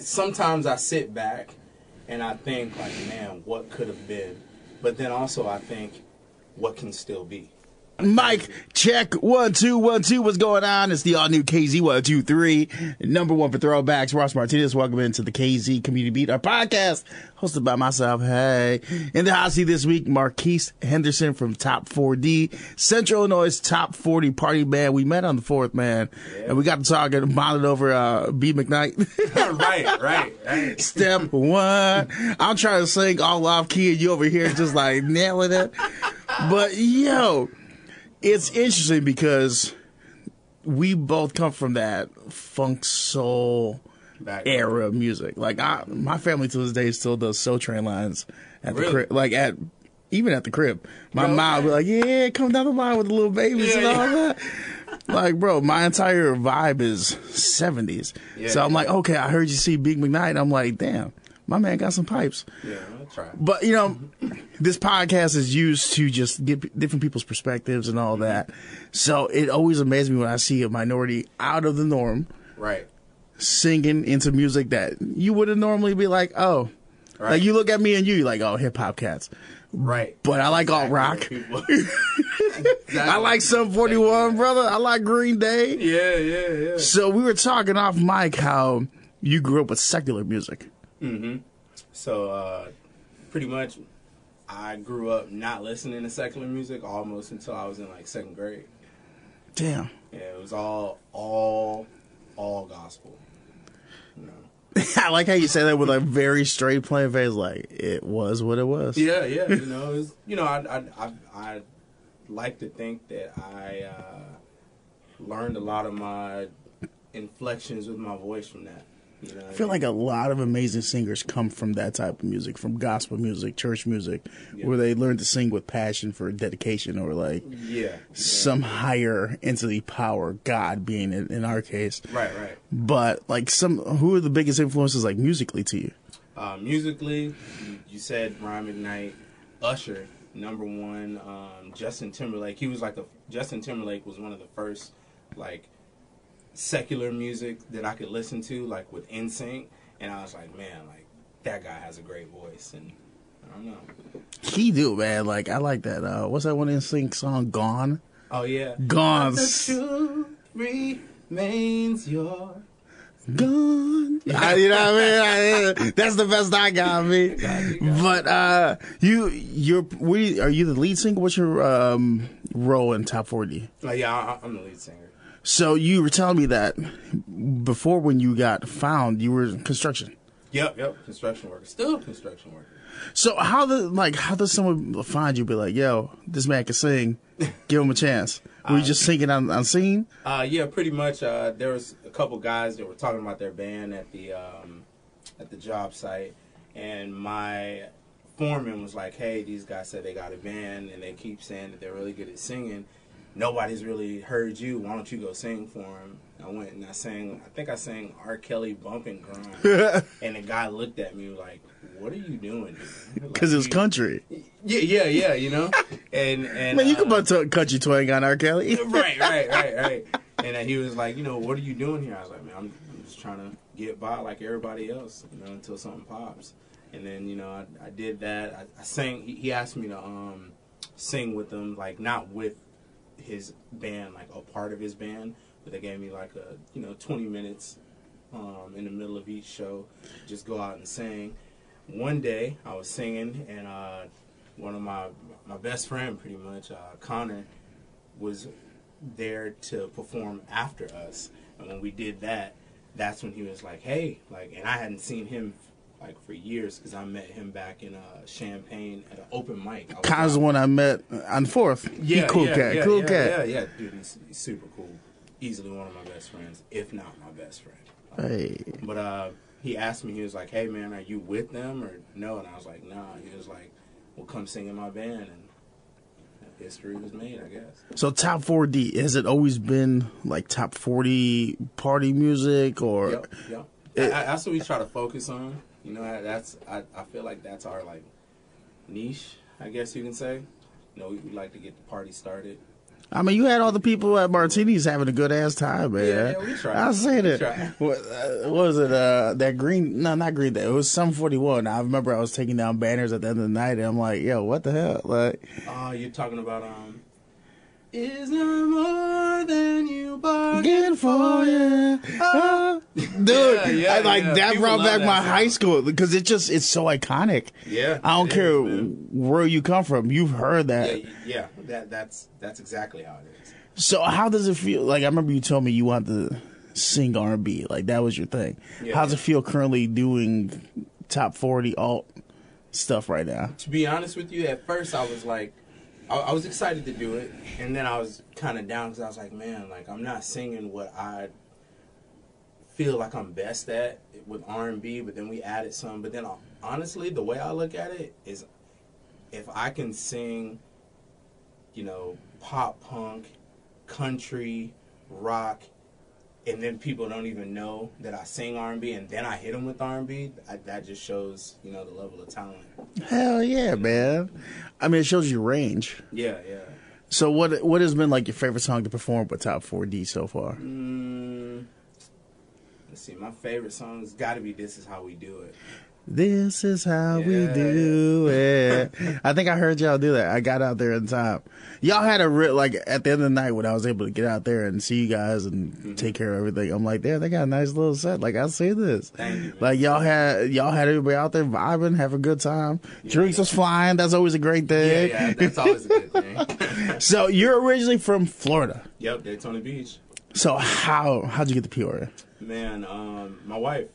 sometimes I sit back and I think like, man, what could have been, but then also I think, what can still be. Mike, check one two one two. What's going on? It's the all new KZ one two three, number one for throwbacks. Ross Martinez, welcome into the KZ Community Beat, our podcast hosted by myself. Hey, in the hot seat this week, Marquise Henderson from Top 4D, Central Illinois Top 40 Party Band. We met on the fourth man, yeah. and we got to talk and bonded over uh, B McKnight. right, right, right. Step one. I'm trying to sing all off key, and you over here just like nailing it. But yo it's interesting because we both come from that funk soul Back era of music. Like I, my family to this day still does Soul Train lines at really? the crib. Like at even at the crib, my Bro, mom would be like, "Yeah, come down the line with the little babies yeah, and all yeah. that." like, bro, my entire vibe is '70s. Yeah, so I'm like, okay, I heard you see Big McKnight. I'm like, damn, my man got some pipes. Yeah, try. But you know, this podcast is used to just get different people's perspectives and all that. So it always amazes me when I see a minority out of the norm, right, singing into music that you wouldn't normally be like, oh, right. like you look at me and you, you're like, oh, hip hop cats. Right. But I like exactly alt rock. exactly. I like Sum 41, brother. I like Green Day. Yeah, yeah, yeah. So we were talking off mic how you grew up with secular music. Mm-hmm. So uh, pretty much, I grew up not listening to secular music almost until I was in like second grade. Damn. Yeah, it was all all all gospel. I like how you say that with a very straight plain face, like it was what it was. Yeah, yeah. You know, was, you know, I, I, I, I, like to think that I uh, learned a lot of my inflections with my voice from that. You know I feel I mean? like a lot of amazing singers come from that type of music, from gospel music, church music, yeah. where they learn to sing with passion for dedication or like yeah, some yeah. higher entity power, God being in, in, our case. Right, right. But like some, who are the biggest influences like musically to you? Uh, musically, you, said Brian McKnight, Usher, number one. Um, Justin Timberlake, he was like a Justin Timberlake was one of the first like secular music that I could listen to, like with NSYNC, and I was like, man, like that guy has a great voice, and I don't know. He do, man. Like I like that. Uh, what's that one NSYNC song? Gone. Oh yeah. Gone. The truth remains your gone. I, you know what I mean? I, that's the best I got me. But uh, you, you're, we, are you the lead singer? What's your um, role in Top 40? Uh, yeah, I'm the lead singer. So you were telling me that before when you got found, you were in construction. Yep, yep, construction worker. Still construction worker. So how the like how does someone find you? Be like, yo, this man can sing. Give him a chance. Were you uh, just singing on, on scene? Uh, yeah, pretty much. Uh, there was a couple guys that were talking about their band at the um, at the job site, and my foreman was like, "Hey, these guys said they got a band, and they keep saying that they're really good at singing." Nobody's really heard you. Why don't you go sing for him? I went and I sang. I think I sang R. Kelly "Bump N' Grind," and the guy looked at me like, "What are you doing?" Because like, it's country. Yeah, yeah, yeah. You know, and and man, you uh, can put a country twang on R. Kelly. right, right, right, right. And uh, he was like, "You know, what are you doing here?" I was like, "Man, I'm, I'm just trying to get by like everybody else, you know, until something pops." And then you know, I, I did that. I, I sang. He, he asked me to um sing with them, like not with his band, like a part of his band, but they gave me like a you know 20 minutes um, in the middle of each show, just go out and sing. One day I was singing, and uh, one of my my best friend, pretty much, uh, Connor, was there to perform after us. And when we did that, that's when he was like, "Hey," like, and I hadn't seen him like for years because I met him back in uh, Champaign at an open mic. Kyle's the one I met on Fourth. Yeah, he cool yeah, cat, yeah, cool yeah, cat. Yeah, yeah, dude, he's, he's, super cool. Easily one of my best friends, if not my best friend. Hey. But uh, he asked me, he was like, "Hey man, are you with them or no?" And I was like, "Nah." He was like, "Well, come sing in my band." And history was made, I guess. So top 4D, has it always been like top 40 party music or? Yep, yep. It, that's what we try to focus on. You know, that's I, I feel like that's our like niche, I guess you can say. You know, we, we like to get the party started. I mean, you had all the people at Martini's having a good ass time, man. Yeah, yeah, we tried. I say We that. What, uh, what was it? Uh, that green? No, not green. Day. It was Sum forty one. I remember I was taking down banners at the end of the night, and I'm like, "Yo, what the hell?" Like, Oh, you're talking about um. Is there more than you bargained for ya. Ah. Dude, Yeah, yeah, I, like yeah. that People brought back that my song. high school because it just it's so iconic. Yeah, I don't care is, where you come from. You've heard that. y- yeah, that that's that's exactly how it is. So how does it feel? Like I remember you told me you want to sing R and B. Like that was your thing. Yeah, how does yeah. it feel currently doing top forty alt stuff right now? To be honest with you, at first I was like, I, I was excited to do it, and then I was kind of down because I was like, man, like I'm not singing what I feel like I'm best at with R and B. But then we added some. But then uh, honestly, the way I look at it is, if I can sing, you know, pop punk, country, rock. And then people don't even know that I sing R and B, and then I hit them with R and B. That just shows, you know, the level of talent. Hell yeah, man! I mean, it shows your range. Yeah, yeah. So what what has been like your favorite song to perform with Top 4D so far? Mm, let's see. My favorite song has got to be "This Is How We Do It." This is how we do it. I think I heard y'all do that. I got out there in time. Y'all had a real like at the end of the night when I was able to get out there and see you guys and Mm-hmm. take care of everything. I'm like, damn, they got a nice little set. Like I see this. You. Like y'all had y'all had everybody out there vibing, having a good time. Drinks was flying. That's always a great Yeah, thing. yeah. That's always a good thing. So you're originally from Florida. yep, Daytona Beach. So how how'd you get to Peoria? Man, um, my wife,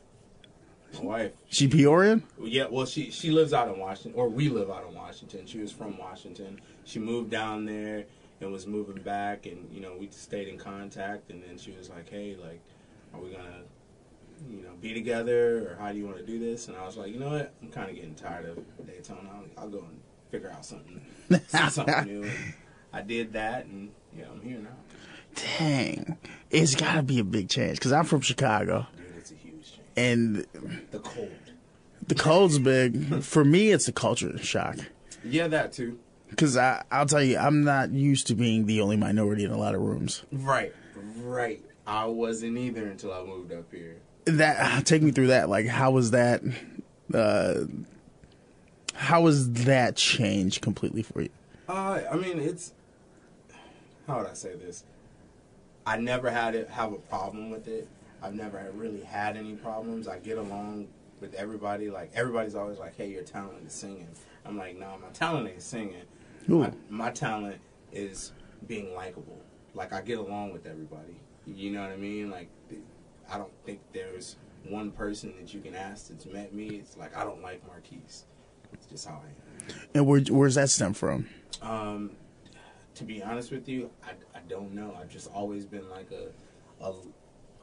my wife. She Peorian? Yeah, well, she she lives out in Washington, or we live out in Washington. She was from Washington. She moved down there and was moving back, and you know we stayed in contact. And then she was like, "Hey, like, are we gonna, you know, be together, or how do you want to do this?" And I was like, "You know what? I'm kind of getting tired of Daytona. I'll, I'll go and figure out something, something new." And I did that, and yeah, I'm here now. Dang, it's got to be a big change because I'm from Chicago, Dude, it's a huge change. And The cold. the cold's big. For me, it's a culture shock Yeah, that too. because I I'll tell you, I'm not used to being the only minority in a lot of rooms. Right, right. I wasn't either until I moved up here. That take me through that. Like, how was that? Uh, how was that change completely for you? Uh, I mean, it's how would I say this? I never had it have a problem with it. I've never really had any problems. I get along with everybody. Like everybody's always like, "Hey, your talent is singing." I'm like, "No, my talent ain't singing. My, my talent is being likable. Like I get along with everybody. You know what I mean? Like I don't think there's one person that you can ask that's met me. It's like I don't like Marquise. It's just how I am. And where where's that stem from? Um, to be honest with you, I, I don't know. I've just always been like a, a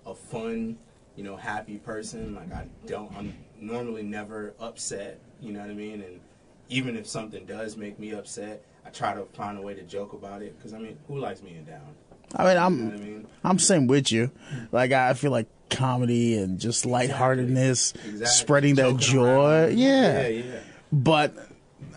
a fun, you know, happy person. Like I don't. I'm normally never upset. You know what I mean? And even if something does make me upset, I try to find a way to joke about it. Because I mean, who likes being down? I mean, You know I I'm mean? I'm same with you. Like I feel like comedy and just lightheartedness, Exactly. spreading that joy. around. Yeah. yeah, yeah. But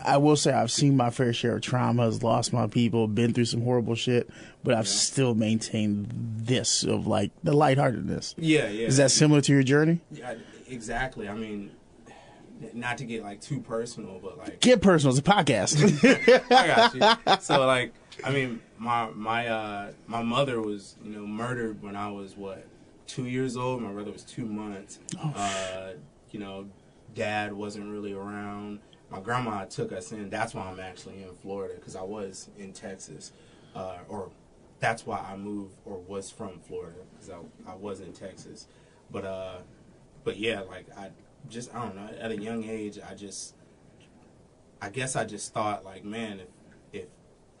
I will say I've seen my fair share of traumas, lost my people, been through some horrible shit, but I've still maintained this of like the lightheartedness. Yeah, yeah. Is that similar to your journey? Yeah, exactly. I mean, not to get like too personal, but like Get personal. It's a podcast. I got you. So like, I mean, my my uh my mother was you know murdered when I was what two years old. My brother was two months. Uh, you know, dad wasn't really around. My grandma took us in. That's why I'm actually in Florida because I was in Texas, uh, or that's why I moved or was from Florida because I I was in Texas, but uh, but yeah, like I just I don't know. At a young age, I just I guess I just thought like, man, if if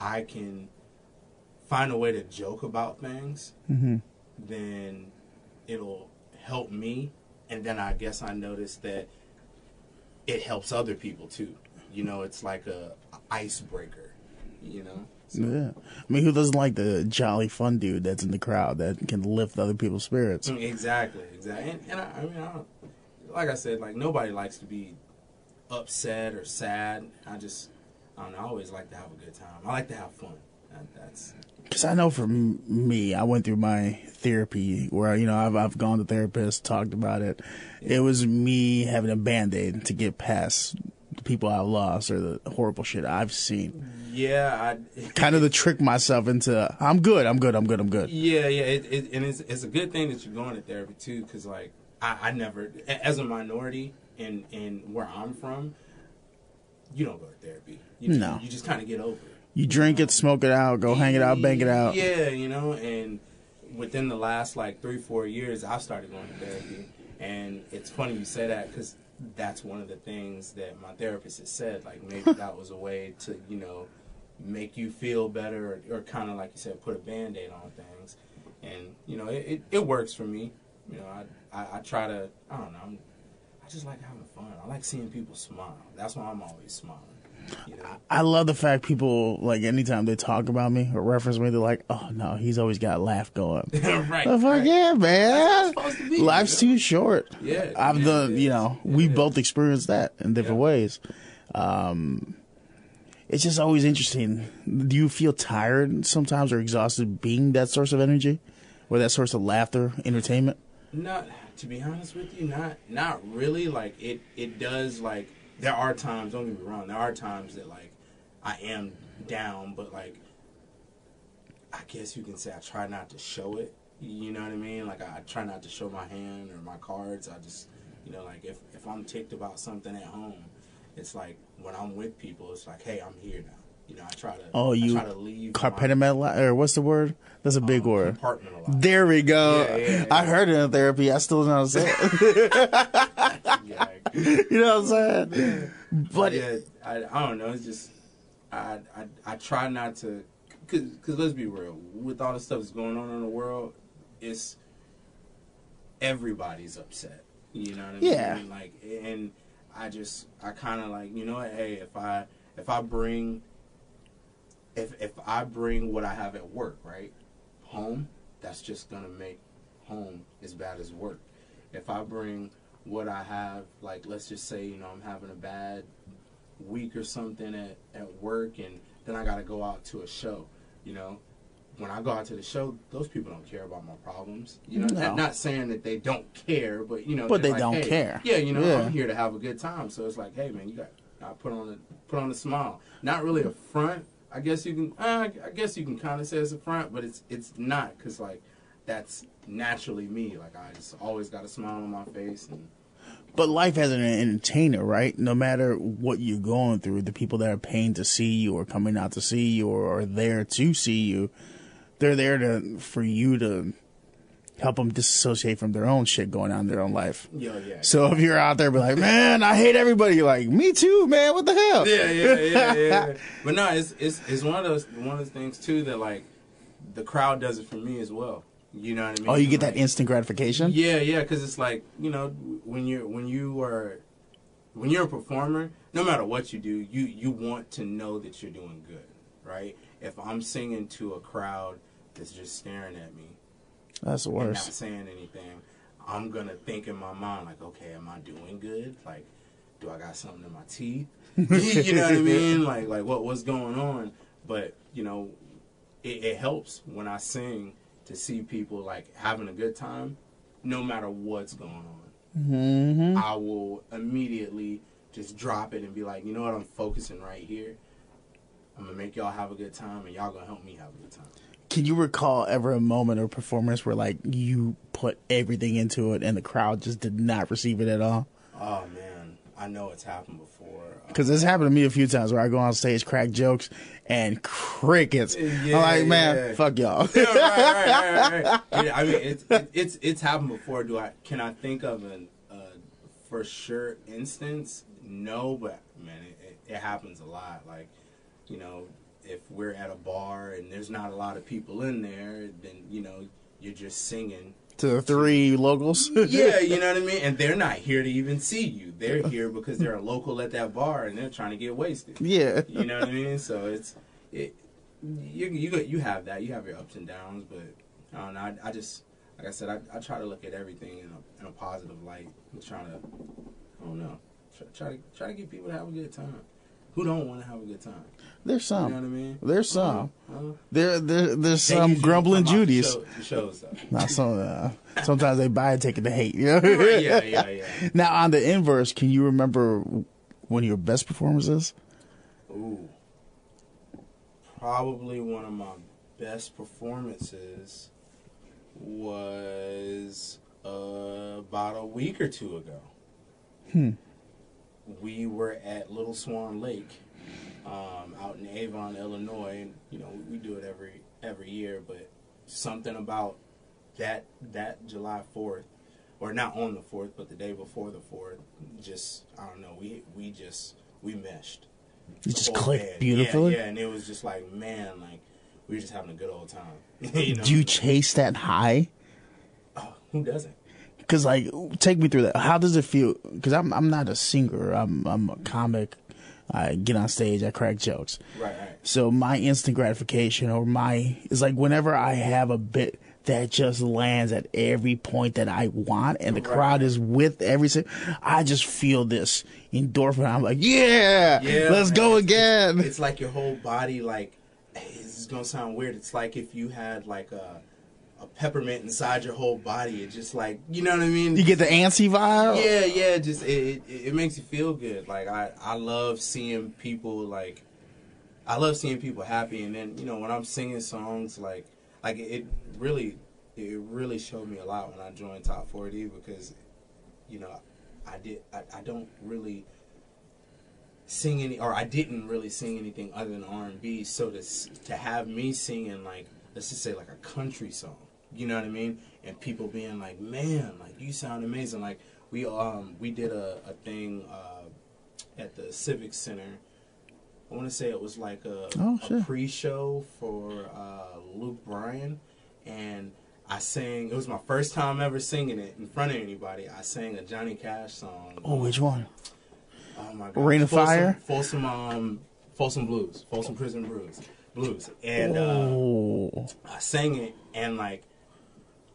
I can find a way to joke about things, hmm then it'll help me. And then I guess I noticed that it helps other people too. You know, it's like a, icebreaker. You know. So, Yeah. I mean, who doesn't like the jolly fun dude that's in the crowd that can lift other people's spirits? Mm, Exactly, exactly. And, and I, I mean, I don't, like I said, like nobody likes to be upset or sad. I just, I don't know. I always like to have a good time. I like to have fun. That, that's Because I know for me, I went through my therapy where you know I've I've gone to therapists, talked about it. It was me having a band aid to get past the people I've lost or the horrible shit I've seen. Yeah, I Kind of to trick myself into I'm good, I'm good, I'm good, I'm good. Yeah, yeah, it, it, and it's it's a good thing that you're going to therapy too, because like I, I never, as a minority and in where I'm from, you don't go to therapy. You just, No. you just kind of get over it. You drink it, smoke it out, go hang it out, bank it out. Yeah, you know, and within the last like three, four years, I've started going to therapy, and it's funny you say that because that's one of the things that my therapist has said. Like maybe that was a way to, you know, make you feel better, or, or kind of like you said, put a band-aid on things, and you know, it, it, it works for me. You know, I, I I try to, I don't know, I'm, I just like having fun. I like seeing people smile. That's why I'm always smiling. You know. I love the fact people like anytime they talk about me or reference me, they're like, "Oh no, he's always got a laugh going." right. I'm like, right. yeah, man. To be, Life's you know? too short. Yeah, I've yeah, done, you know, we is. both experienced that in different Yeah. ways. Um, it's just always interesting. Do you feel tired sometimes or exhausted being that source of energy or that source of laughter, entertainment? Not to be honest with you, not not really. Like it it does like there are times, don't get me wrong, there are times that like I am down, but like I guess you can say I try not to show it. You know what I mean? Like I, try not to show my hand or my cards. I just you know, like if if I'm ticked about something at home, it's like when I'm with people, it's like, hey, I'm here now. You know, I try to Oh, you I try to leave Compartmentalize, or what's the word? That's a big um, word. compartmentalize. There we go. Yeah, yeah, I heard it in therapy. I still don't know what I'm saying. Yeah. you know what I'm saying? But yeah, I, I don't know. It's just I I, I try not to, cause, cause let's be real. With all the stuff that's going on in the world, it's everybody's upset. You know what I Yeah. mean? Like, and I just I kind of like you know what? Hey, if I if I bring if if I bring what I have at work right home, that's just gonna make home as bad as work. If I bring what I have, like let's just say, you know, I'm having a bad week or something at, at work and then I gotta go out to a show, you know. When I go out to the show, those people don't care about my problems. You know, No. not, saying that they don't care, but you know, But they don't hey, care. Yeah, you know, Yeah. I'm here to have a good time. So it's like, hey man, you got I put on a put on a smile. Not really a front. I guess you can. Uh, I guess you can kind of say it's a front, but it's it's not because like that's naturally me. Like I just always got a smile on my face, and But life as an entertainer, right? No matter what you're going through, the people that are paying to see you or coming out to see you or are there to see you, they're there to for you to help them disassociate from their own shit going on in their own life. yeah, yeah. So if you're out there, be like, man, I hate everybody. You're like, me too, man. What the hell? yeah, yeah, yeah, yeah. But no, it's it's it's one of those one of those things too that like the crowd does it for me as well. You know what I mean? Oh, you get that instant gratification. Yeah, yeah, because it's like you know when you're when you are when you're a performer, no matter what you do, you you want to know that you're doing good, right? If I'm singing to a crowd that's just staring at me That's the and not saying anything, I'm gonna think in my mind like, okay, am I doing good? Like, do I got something in my teeth? you know what I mean? Like, like what what's going on? But you know, it, it helps when I sing to see people like having a good time, no matter what's going on. hmm I will immediately just drop it and be like, you know what? I'm focusing right here. I'm gonna make y'all have a good time, and y'all gonna help me have a good time. Can you recall ever a moment or performance where like you put everything into it and the crowd just did not receive it at all? Oh man, I know it's happened before. Because this happened to me a few times where I go on stage, crack jokes, and crickets. Yeah, I'm like, man, yeah. fuck y'all. yeah, right, right, right. I mean, it's it's it's happened before. Do I can I think of a, uh, for sure instance? No, but man, it, it, it happens a lot. Like, you know, if we're at a bar and there's not a lot of people in there, then you know you're just singing. To the three locals. Yeah, you know what I mean. And they're not here to even see you. They're here because they're a local at that bar and they're trying to get wasted. yeah. You know what I mean? So it's it. You you you have that. You have your ups and downs, but I don't know. I, I just like I said, I, I try to look at everything in a, in a positive light. I'm trying to, I don't know, try, try to try to get people to have a good time. Who don't want to have a good time? There's some. You know what I mean? There's some. Uh, There, there, there's some grumbling come out the Judies. show- shows. Not some. Uh, sometimes they buy a ticket to hate. You know? Right, yeah, yeah, yeah. Now on the inverse, can you remember one of your best performances? Ooh. Probably one of my best performances was uh, about a week or two ago. Hmm. We were at Little Swan Lake um, out in Avon, Illinois, and you know we, we do it every every year. But something about that that July Fourth, or not on the fourth, but the day before the fourth, just I don't know. We we just we meshed. You just clicked beautifully. Yeah, yeah, and it was just like, man, like we were just having a good old time. you know? Do you chase that high? Oh, who doesn't? Cause like, take me through that. How does it feel? Cause I'm I'm not a singer. I'm I'm a comic. I get on stage. I crack jokes. Right, right. So my instant gratification or my is like whenever I have a bit that just lands at every point that I want and the Right. crowd is with every I just feel this endorphin. I'm like, yeah, Yeah, let's man. go It's- again. It's like your whole body, like this is gonna sound weird. It's like if you had like a a peppermint inside your whole body. It just like you know what I mean. you get the antsy vibe. yeah, yeah. Just it, it, it makes you feel good. Like I, I love seeing people like, I love seeing people happy. And then you know when I'm singing songs like, like it really, it really showed me a lot when I joined Top 40 because, you know, I did, I, I don't really sing any, or I didn't really sing anything other than R and B. So to to have me singing like, let's just say like a country song, you know what I mean? And people being like, man, like you sound amazing. Like we um we did a a thing uh, at the Civic Center. I want to say it was like a, Oh, a pre-show for uh, Luke Bryan, and I sang. It was my first time ever singing it in front of anybody. I sang a Johnny Cash song. Oh, which one? Oh my god. Rain of Folsom, Fire? Folsom, um, Folsom Blues, Folsom Prison Blues, Blues, and uh, oh, I sang it, and like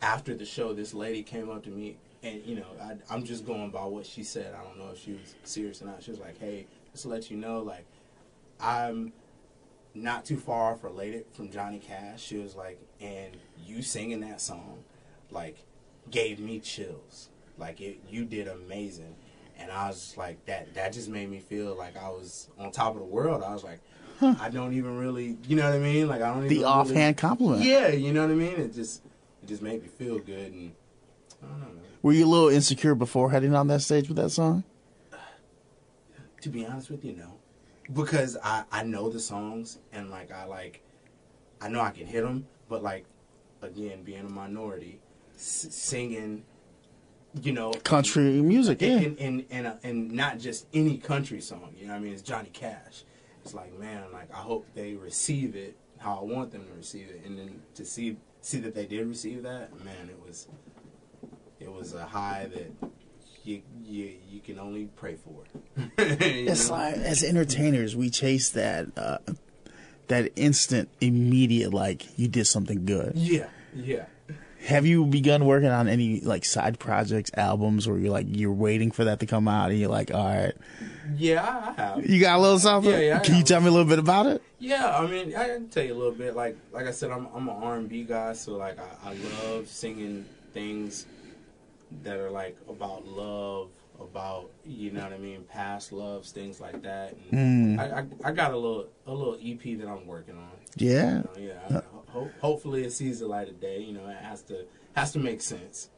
after the show, this lady came up to me, and you know, I, I'm just going by what she said. I don't know if she was serious or not. She was like, "Hey, just to let you know, like, I'm not too far off related from Johnny Cash." She was like, "And you singing that song, like, gave me chills. Like, it, you did amazing." And I was just like, that that just made me feel like I was on top of the world. I was like, I don't even really, you know what I mean? Like, I don't even the really- offhand compliment. yeah, you know what I mean. It just it just made me feel good, and I don't know. Man. Were you a little insecure before heading on that stage with that song? To be honest with you, no, because I I know the songs and like I like I know I can hit them, but like again, being a minority, s- singing, you know, Country music, yeah. and and and, uh, and not just any country song. You know what I mean? It's Johnny Cash. It's like man, like I hope they receive it how I want them to receive it, and then to see see that they did receive that, man, it was it was a high that you you you can only pray for. It's know? like as entertainers, we chase that uh, that instant, immediate, like you did something good. yeah, yeah. Have you begun working on any like side projects, albums, where you're like you're waiting for that to come out, and you're like, all right, Yeah, I have. you got a little something? Yeah, yeah, I Can you tell me a little bit about it? Yeah, I mean, I can tell you a little bit. Like, like I said, I'm I'm an R&B guy, so like I, I love singing things that are like about love, about you know what I mean, past loves, things like that. Mm. I, I I got a little a little EP that I'm working on. Yeah. You know, yeah, ho- hopefully it sees the light of day. You know, it has to has to make sense.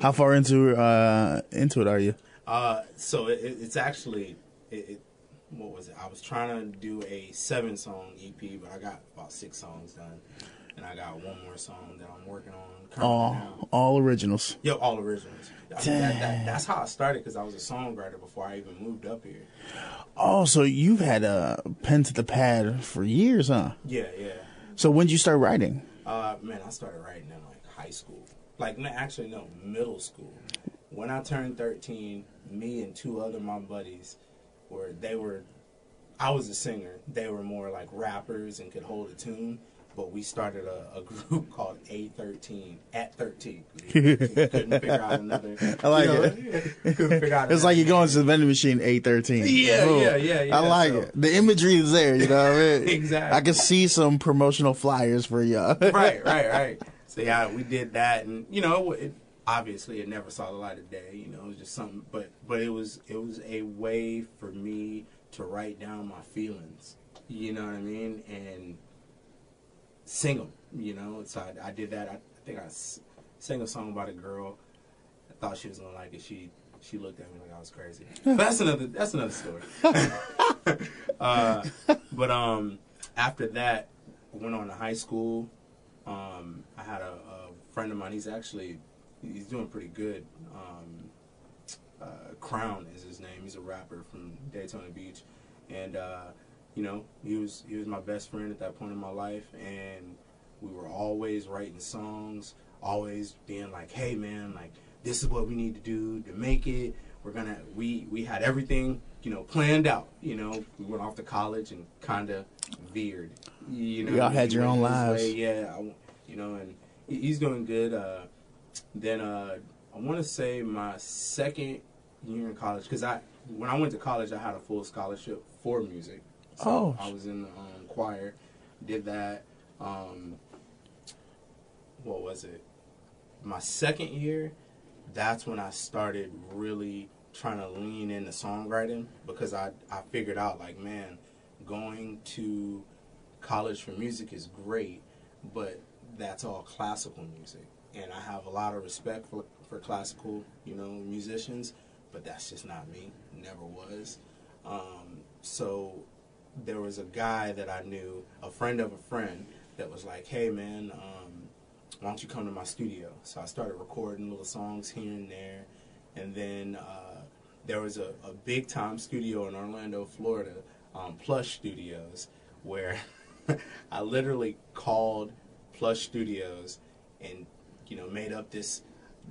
How far into uh into it are you? Uh, so it, it, it's actually it, it. What was it? I was trying to do a seven song EP, but I got about six songs done, and I got one more song that I'm working on currently All now. all originals. Yo, all originals. I mean, that, that, that's how I started because I was a songwriter before I even moved up here. Oh, so you've had a pen to the pad for years, huh? Yeah, yeah. So when did you start writing? Uh, man, I started writing in like high school. Like, no, actually, no, middle school. When I turned 13, me and two other my buddies were, they were, I was a singer. They were more like rappers and could hold a tune. But we started a, a group called A13 at 13. We couldn't figure out another. I like you know, it. Couldn't figure out It's like you're going to the vending machine eight thirteen. Yeah, yeah, yeah, yeah. I like So- it. The imagery is there. You know what I mean? Exactly. I can see some promotional flyers for y'all. right, right, right. So yeah, we did that, and you know, it, obviously it never saw the light of day. You know, it was just something, but but it was it was a way for me to write down my feelings. You know what I mean, and sing them. You know, so I, I did that. I, I think I s- sang a song about a girl. I thought she was gonna like it. She she looked at me like I was crazy. But that's another that's another story. uh, but um, after that, I went on to high school. Um, I had a, a friend of mine. He's actually he's doing pretty good. Um, uh, Crown is his name. He's a rapper from Daytona Beach, and uh, you know he was he was my best friend at that point in my life, and we were always writing songs, always being like, "Hey man, like this is what we need to do to make it." We're gonna we we had everything you know planned out. You know, we went off to college and kind of veered. You know, Y'all had your own lives. way, yeah, I, you know, and he's doing good. Uh, then uh, I want to say my second year in college because I when I went to college I had a full scholarship for music. So Oh. I was in the um, choir, did that. Um, what was it? My second year, that's when I started really trying to lean into songwriting because I I figured out like man, going to college for music is great, but that's all classical music, and I have a lot of respect for for classical, you know, musicians, but that's just not me. Never was. Um, so there was a guy that I knew, a friend of a friend, that was like, "Hey, man, um, why don't you come to my studio?" So I started recording little songs here and there, and then uh, there was a, a big time studio in Orlando, Florida, um, Plush Studios, where I literally called Plush Studios and you know made up this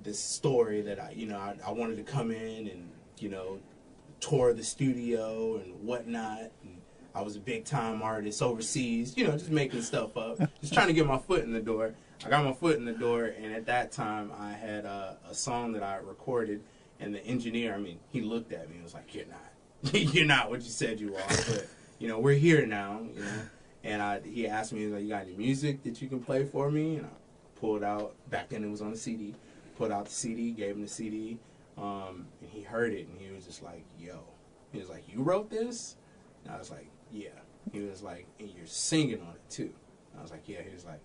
this story that I you know I, I wanted to come in and you know tour the studio and whatnot. I was a big time artist overseas, you know, just making stuff up, just trying to get my foot in the door. I got my foot in the door, and at that time, I had a, a song that I recorded, and the engineer, I mean, he looked at me and was like, "You're not, you're not what you said you are." But you know, we're here now, you know. And I, he asked me, like, "You got any music that you can play for me?" And I pulled out. Back then, it was on a CD. Pulled out the CD, gave him the CD, um, and he heard it, and he was just like, "Yo," he was like, "You wrote this?" And I was like, "Yeah." He was like, "And you're singing on it too." I was like, "Yeah." He was like,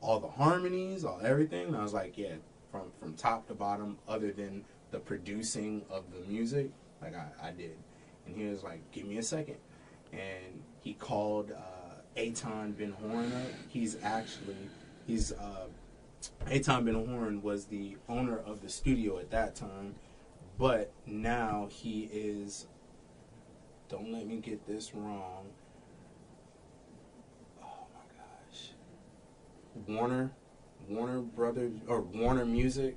"All the harmonies, all everything." And I was like, "Yeah, from from top to bottom, other than the producing of the music, like I, I did." And he was like, "Give me a second. And he called uh, Aton Ben-Horin up. He's actually he's uh, Aton Ben-Horin was the owner of the studio at that time, but now he is. Don't let me get this wrong. Oh my gosh. Warner, Warner Brothers or Warner Music,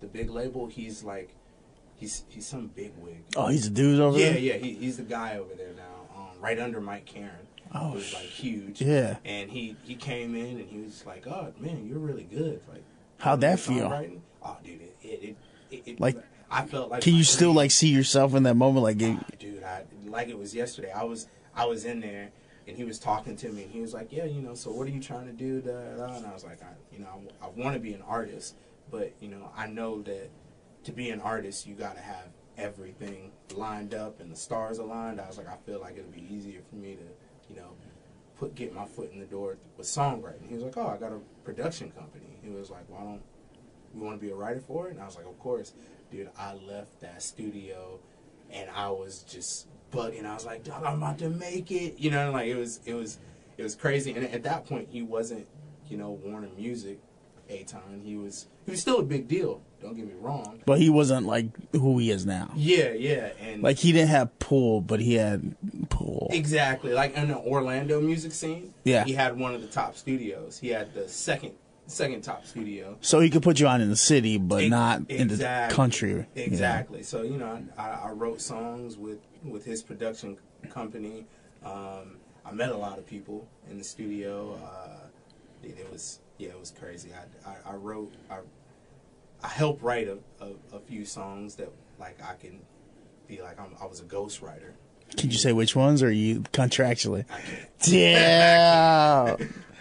the big label. He's like, he's he's some big wig. Oh, he's a dude over Yeah, there. yeah, he, he's the guy over there now, um, right under Mike Caren. Oh, who's like huge. Yeah. And he he came in and he was like, "Oh man, you're really good." Like, How'd that feel? Oh, dude, it it, it, it, Like, I felt like Can you still dream. like see yourself in that moment? Like, Oh, dude, I like it was yesterday. I was I was in there and he was talking to me and he was like, "Yeah, you know, so what are you trying to do?" Da, da. And I was like, "I, you know, I, I want to be an artist, but you know, I know that to be an artist, you got to have everything lined up and the stars aligned." I was like, "I feel like it'll be easier for me to, you know, put get my foot in the door with songwriting." He was like, "Oh, I got a production company." He was like, "Why don't you want to be a writer for it?" And I was like, "Of course." Dude, I left that studio and I was just bugging. I was like, "Dog, I'm about to make it," you know, like it was, it was, it was crazy. And at that point, he wasn't, you know, Warner Music, Aton. He was, he was still a big deal. Don't get me wrong. but he wasn't like who he is now. Yeah, yeah, and Like he didn't have pull, but he had pull. exactly like in the Orlando music scene. Yeah. he had one of the top studios. He had the second, second top studio. So he could put you on in the city, but Ex- not in the exactly. country. Yeah. Exactly. So you know, I, I wrote songs with with his production company. Um, I met a lot of people in the studio. Uh, Dude, it was yeah, it was crazy. I I, I wrote I I helped write a, a, a few songs that like I can be like I'm, I was a ghostwriter. Can you say which ones, or are you contractually? I. Yeah.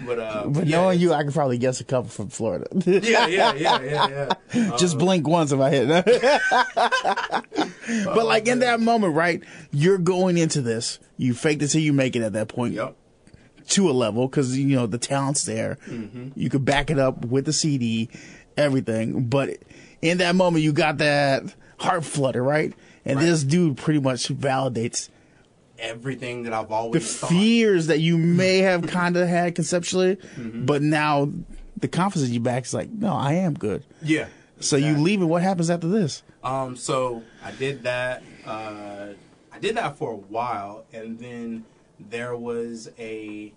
But uh, but yeah, knowing you, I could probably guess a couple from Florida. yeah, yeah, yeah, yeah, yeah. Just Uh, blink once if I hit. but like in that moment, right? You're going into this. You fake it till you make it at that point Yep. to a level because you know the talent's there. Mm-hmm. You could back it up with the CD, everything. But in that moment, you got that heart flutter, right? And Right. this dude pretty much validates Everything that I've the always thought. fears that you may have kind of had conceptually, Mm-hmm. but now the confidence in you back is like, no, I am good. Yeah. So you exactly. leave and what happens after this? Um, so I did that. Uh, I did that for a while, and then there was a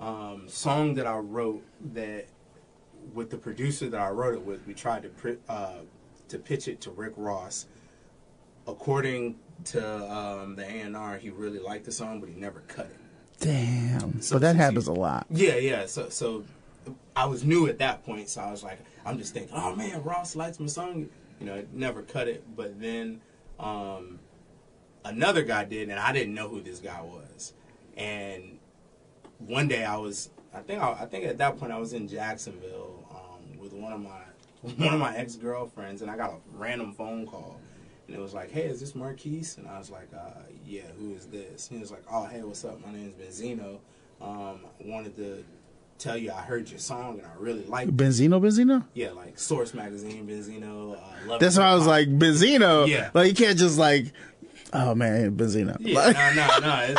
um, song that I wrote that, with the producer that I wrote it with, we tried to uh, to pitch it to Rick Ross. According to um, the A and R, he really liked the song, but he never cut it. Damn. So So that happens you- a lot. Yeah, yeah. So, so I was new at that point, so I was like, I'm just thinking, oh man, Ross likes my song. You know, never cut it. But then um, another guy did, and I didn't know who this guy was. And one day I was, I think, I, I think at that point I was in Jacksonville um, with one of my one of my ex girlfriends, and I got a random phone call. And it was like, hey, is this Marquise? And I was like, uh, yeah, who is this? And he was like, oh, hey, what's up? My name's Benzino. Um, I wanted to tell you I heard your song and I really liked it. Benzino, Benzino? Yeah, like Source Magazine, Benzino. Uh, Love That's why I was like, Benzino. Yeah. Like, you can't just like, oh man, Benzino. yeah, Like, no, no, no.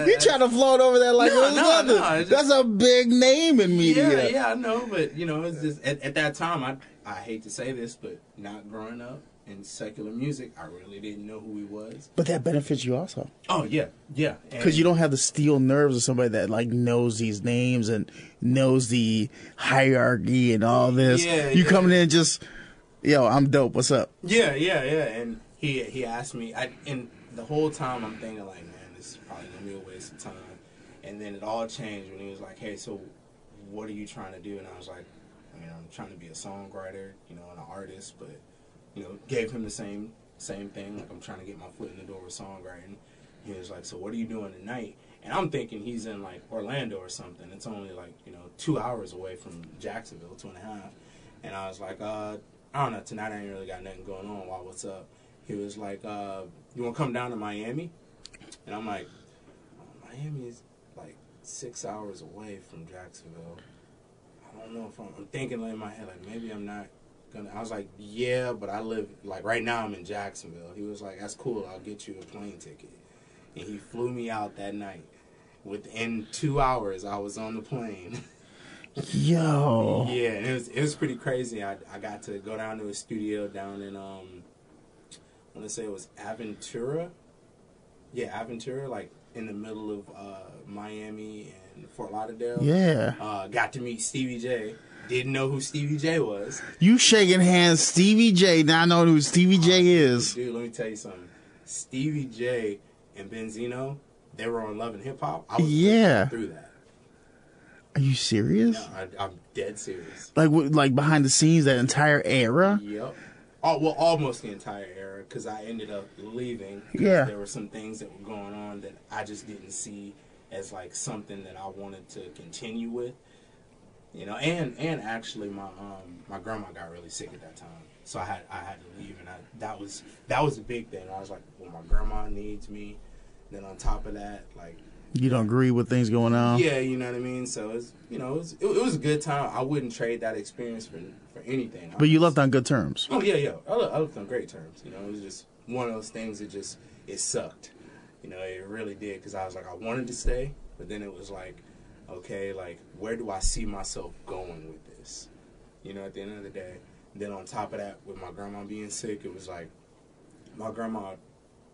Uh, you trying to float over there like No, no, no, just- That's a big name in media. Yeah, yeah, I know, but you know, it's just at, at that time. I I hate to say this, but not growing up in secular music, I really didn't know who he was. But that benefits you also. Oh yeah, yeah, Because you don't have the steel nerves of somebody that like knows these names and knows the hierarchy and all this. Yeah, you yeah. coming in just, yo, I'm dope. What's up? Yeah, yeah, yeah. And he he asked me, I and the whole time I'm thinking like, man, this is probably gonna be a waste of time. And then it all changed when he was like, hey, so what are you trying to do? And I was like, I mean, I'm trying to be a songwriter, you know, and an artist, but you know, gave him the same same thing. Like I'm trying to get my foot in the door with songwriting. He was like, so what are you doing tonight? And I'm thinking he's in like Orlando or something. It's only like you know two hours away from Jacksonville, two and a half. And I was like, uh, I don't know. Tonight I ain't really got nothing going on. Why? What's up? He was like, uh, you want to come down to Miami? And I'm like, oh, Miami is like six hours away from Jacksonville. I don't know if I'm, I'm thinking in my head like maybe I'm not gonna. I was like, yeah, but I live like right now I'm in Jacksonville. He was like, that's cool. I'll get you a plane ticket. And he flew me out that night. Within two hours, I was on the plane. Yo. Yeah, and it was it was pretty crazy. I I got to go down to his studio down in um I want to say it was Aventura. Yeah, Aventura, like in the middle of uh, Miami and Fort Lauderdale. Yeah. Uh, got to meet Stevie J. Didn't know who Stevie J was. You shaking hands, Stevie J, not knowing who Stevie J oh, is. Dude, let me tell you something. Stevie J and Benzino, they were on Love and Hip Hop. I was Yeah. through that. Are you serious? No, I, I'm dead serious. Like, like behind the scenes, that entire era. Yep. Oh, well, almost the entire era because I ended up leaving. Yeah. There were some things that were going on that I just didn't see as like something that I wanted to continue with. You know, and and actually my um my grandma got really sick at that time, so I had I had to leave, and I that was that was a big thing. I was like, well, my grandma needs me. Then on top of that, like You don't agree with things going on. yeah, you know what I mean. So it's you know it was, it, it was a good time. I wouldn't trade that experience for for anything. But you left on good terms. Oh yeah, yeah. I, le- I left on great terms. You know, it was just one of those things that just it sucked. You know, it really did because I was like, I wanted to stay, but then it was like, okay, like where do I see myself going with this? You know, at the end of the day. Then on top of that, with my grandma being sick, it was like my grandma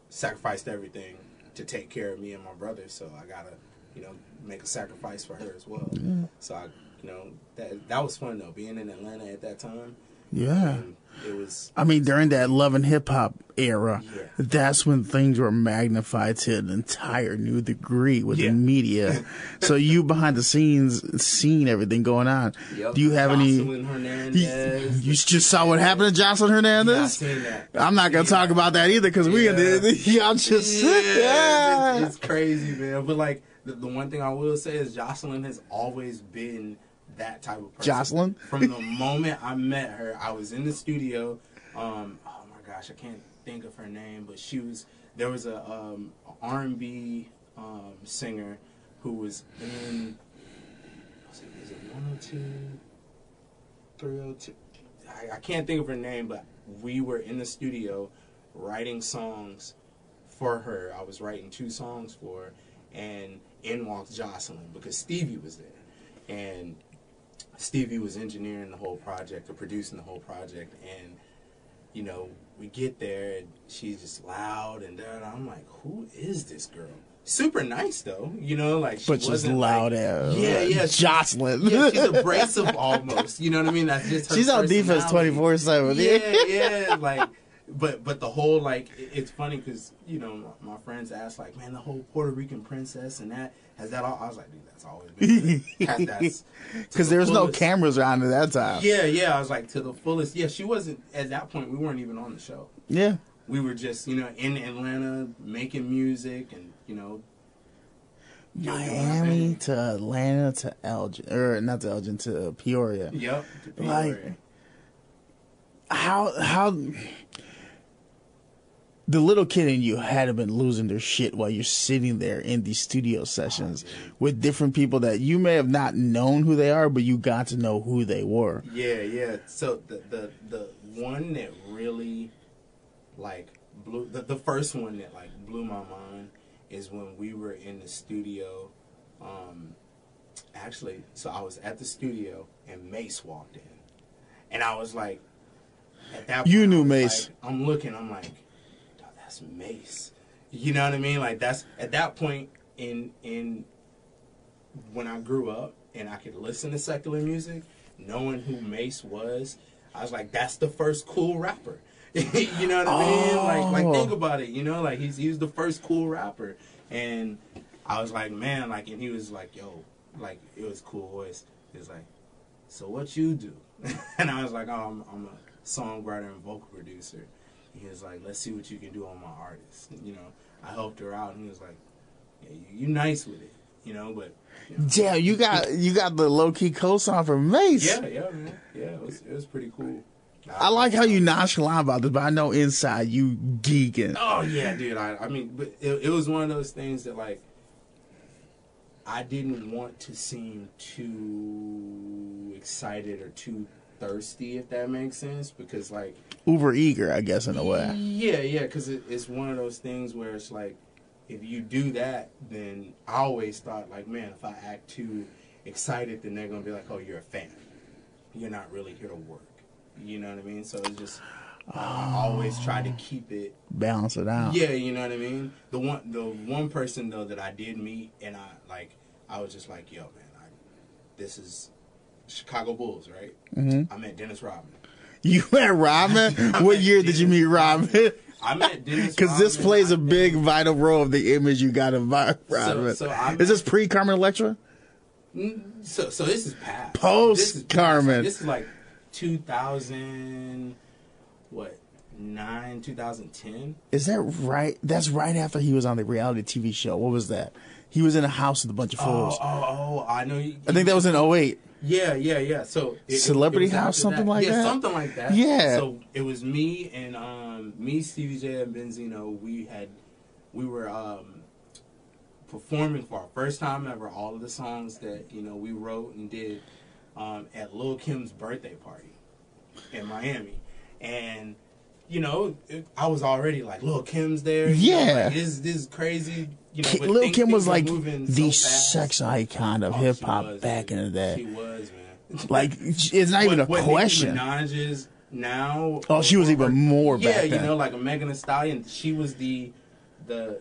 sacrificed everything to take care of me and my brother, so I gotta, you know, make a sacrifice for her as well. Mm. So I, you know, that that was fun though, being in Atlanta at that time. Yeah. And it was I mean, during that love and hip hop era, Yeah. that's when things were magnified to an entire new degree with the media. so you behind the scenes, seeing everything going on. Yep. Do you have any? Joseline Hernandez. You just saw what happened to Joseline Hernandez. I'm not gonna talk about that either because we, Yeah. y'all just, Yeah, it's, it's crazy, man. But like the, the one thing I will say is Joseline has always been that type of person. Joseline? From the moment I met her, I was in the studio. Um, oh my gosh, I can't think of her name, but she was there was a um, R&B um, singer who was in. Was it, is it 102, 302? I, I can't think of her name, but we were in the studio writing songs for her. I was writing two songs for her, and in walks Joseline because Stevie was there, and Stevie was engineering the whole project or producing the whole project, and you know we get there and she's just loud and da, da. I'm like, who is this girl? Super nice though, you know, like she but wasn't loud like, as yeah, yeah, she- Joseline. yeah, she's abrasive almost. You know what I mean? That's just her She's on defense twenty four seven. Yeah, yeah, like, but but the whole like it- it's funny because you know my, my friends ask like, man, the whole Puerto Rican princess and that has that all? I was like, dude, that's always been that, that's Because the there's no cameras around at that time. Yeah, yeah, I was like to the fullest. Yeah, she wasn't at that point. We weren't even on the show. Yeah. We were just you know in Atlanta making music and you know. Miami to Atlanta to Elgin, or not to Elgin to Peoria. Yep. to Like- How how the little kid in you had to been losing their shit while you're sitting there in these studio sessions with different people that you may have not known who they are, but you got to know who they were. Yeah, yeah. So the the the one that really like blew the, the first one that like blew my mind is when we were in the studio. Um, actually, so I was at the studio and Mase walked in, and I was like, at that You knew Mase. like- I'm looking. I'm like, "Dawg, that's Mase. You know what I mean? Like that's at that point in in when I grew up and I could listen to secular music, knowing who Mase was, I was like, that's the first cool rapper. you know what I mean? Like, like Oh. think about it. You know, like he's he was the first cool rapper, and I was like, man, like, and he was like, yo, like it was cool voice. He was like, so what you do? and I was like, oh, I'm, I'm a songwriter and vocal producer. He was like, let's see what you can do on my artist. You know, I helped her out, and he was like, yeah, you, you nice with it, you know, but. You know, Damn, you got you got the low key co-sign from Mase. yeah, yeah, man. Yeah, it was, it was pretty cool. I like how you nonchalant about this, but I know inside you geeking. Oh yeah, dude. I, I mean, but it, it was one of those things that like I didn't want to seem too excited or too thirsty, if that makes sense, because like Uber eager, I guess, in a way. yeah, yeah, because it, it's one of those things where it's like if you do that, then I always thought like, man, if I act too excited, then they're gonna be like, oh, you're a fan. You're not really here to work. You know what I mean? So it's just I always try to keep it Balance it out. yeah, you know what I mean. The one, the one person though that I did meet, and I like, I was just like, yo, man, I, this is Chicago Bulls, right? Mhm. I met Dennis Rodman. You met Robin? what year did you meet Robin? I met Dennis Because this plays a big vital role of the image you got of Vi- Robin. so I Is this pre Carmen Electra? So, so this is past. post-Carmen. This is like 2000, what, nine, 2010. Is that right? That's right after he was on the reality TV show. What was that? He was in a house with a bunch of Oh, fools. oh, oh, I know. You, I think that was in 08. Yeah, yeah, yeah. So it- it- Celebrity it House, something like yeah, that? Yeah, something like that. Yeah. So it was me and um, me, Stevie J, and Benzino. We had we were um, performing for our first time ever. All of the songs that you know we wrote and did um, at Lil Kim's birthday party in Miami, and you know I was already like Lil Kim's there. you know, Yeah. like, this this is crazy. You know, Lil Kim was like the so sex icon of Oh, hip hop back in the day. She was, man. Like, it's not even a what question. Nicki Minaj is now. Oh, she was even more Yeah, back you then. know, like a Megan Thee Stallion. She was the the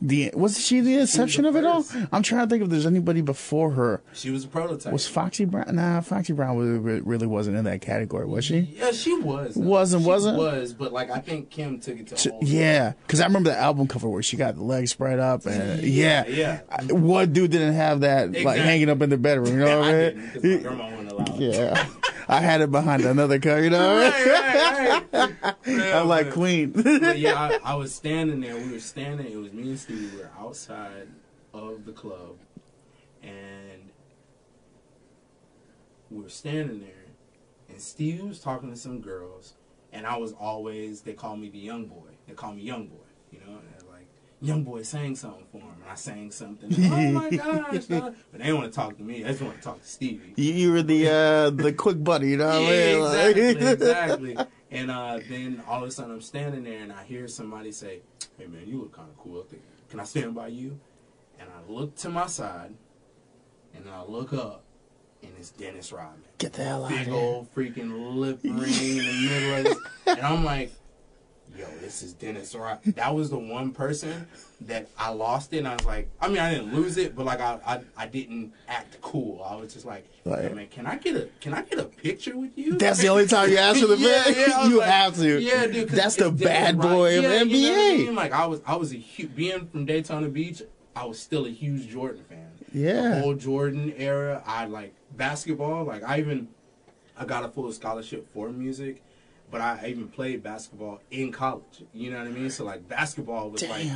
The was she the exception the of it all? I'm trying to think if there's anybody before her. She was a prototype. Was Foxy Brown? Nah, Foxy Brown really wasn't in that category, was she? Yeah, she was. though. Wasn't- She wasn't? Was, but like I think Kim took it to. a T- whole Yeah, because I remember the album cover where she got the legs spread up and yeah, Yeah, I- What dude didn't have that like hanging up in the bedroom? You know what I mean? grandma wouldn't allow. Yeah, I had it behind another car. You know? Right, right, right. Yeah, I'm like but- Queen. but yeah, I, I was standing there. We were standing. It was me and Stevie. We were outside of the club, and we were standing there. And Stevie was talking to some girls, and I was always. They call me the young boy. They call me young boy. You know, and they're like young boy sang something for him, and I sang something. oh my gosh! But they didn't want to talk to me. They just want to talk to Stevie. you, you were the uh, the quick buddy. You know what I Yeah? Like- exactly, exactly. And uh, then all of a sudden I'm standing there and I hear somebody say, "Hey man, you look kind of cool. up there. Can I stand by you?" And I look to my side, and I look up, and it's Dennis Rodman. Get the hell out of Big old freaking lip ring in the middle of this, and I'm like, "Yo, this is Dennis Rodman." That was the one person that I lost it. And I was like, I mean, I didn't lose it, but like I, I, I didn't act cool. I was just like, Like- "Hey, man, can I get a, can I get a picture with you?" That's the only time you ask for the Yeah, pic? yeah, You like, have to. Yeah, dude. That's the bad boy of yeah, NBA. You know I mean? Like I was, I was a huge being from Daytona Beach. I was still a huge Jordan fan. Yeah. The whole Jordan era. I like basketball. Like I even, I got a full scholarship for music, but I even played basketball in college. You know what I mean? So like basketball was like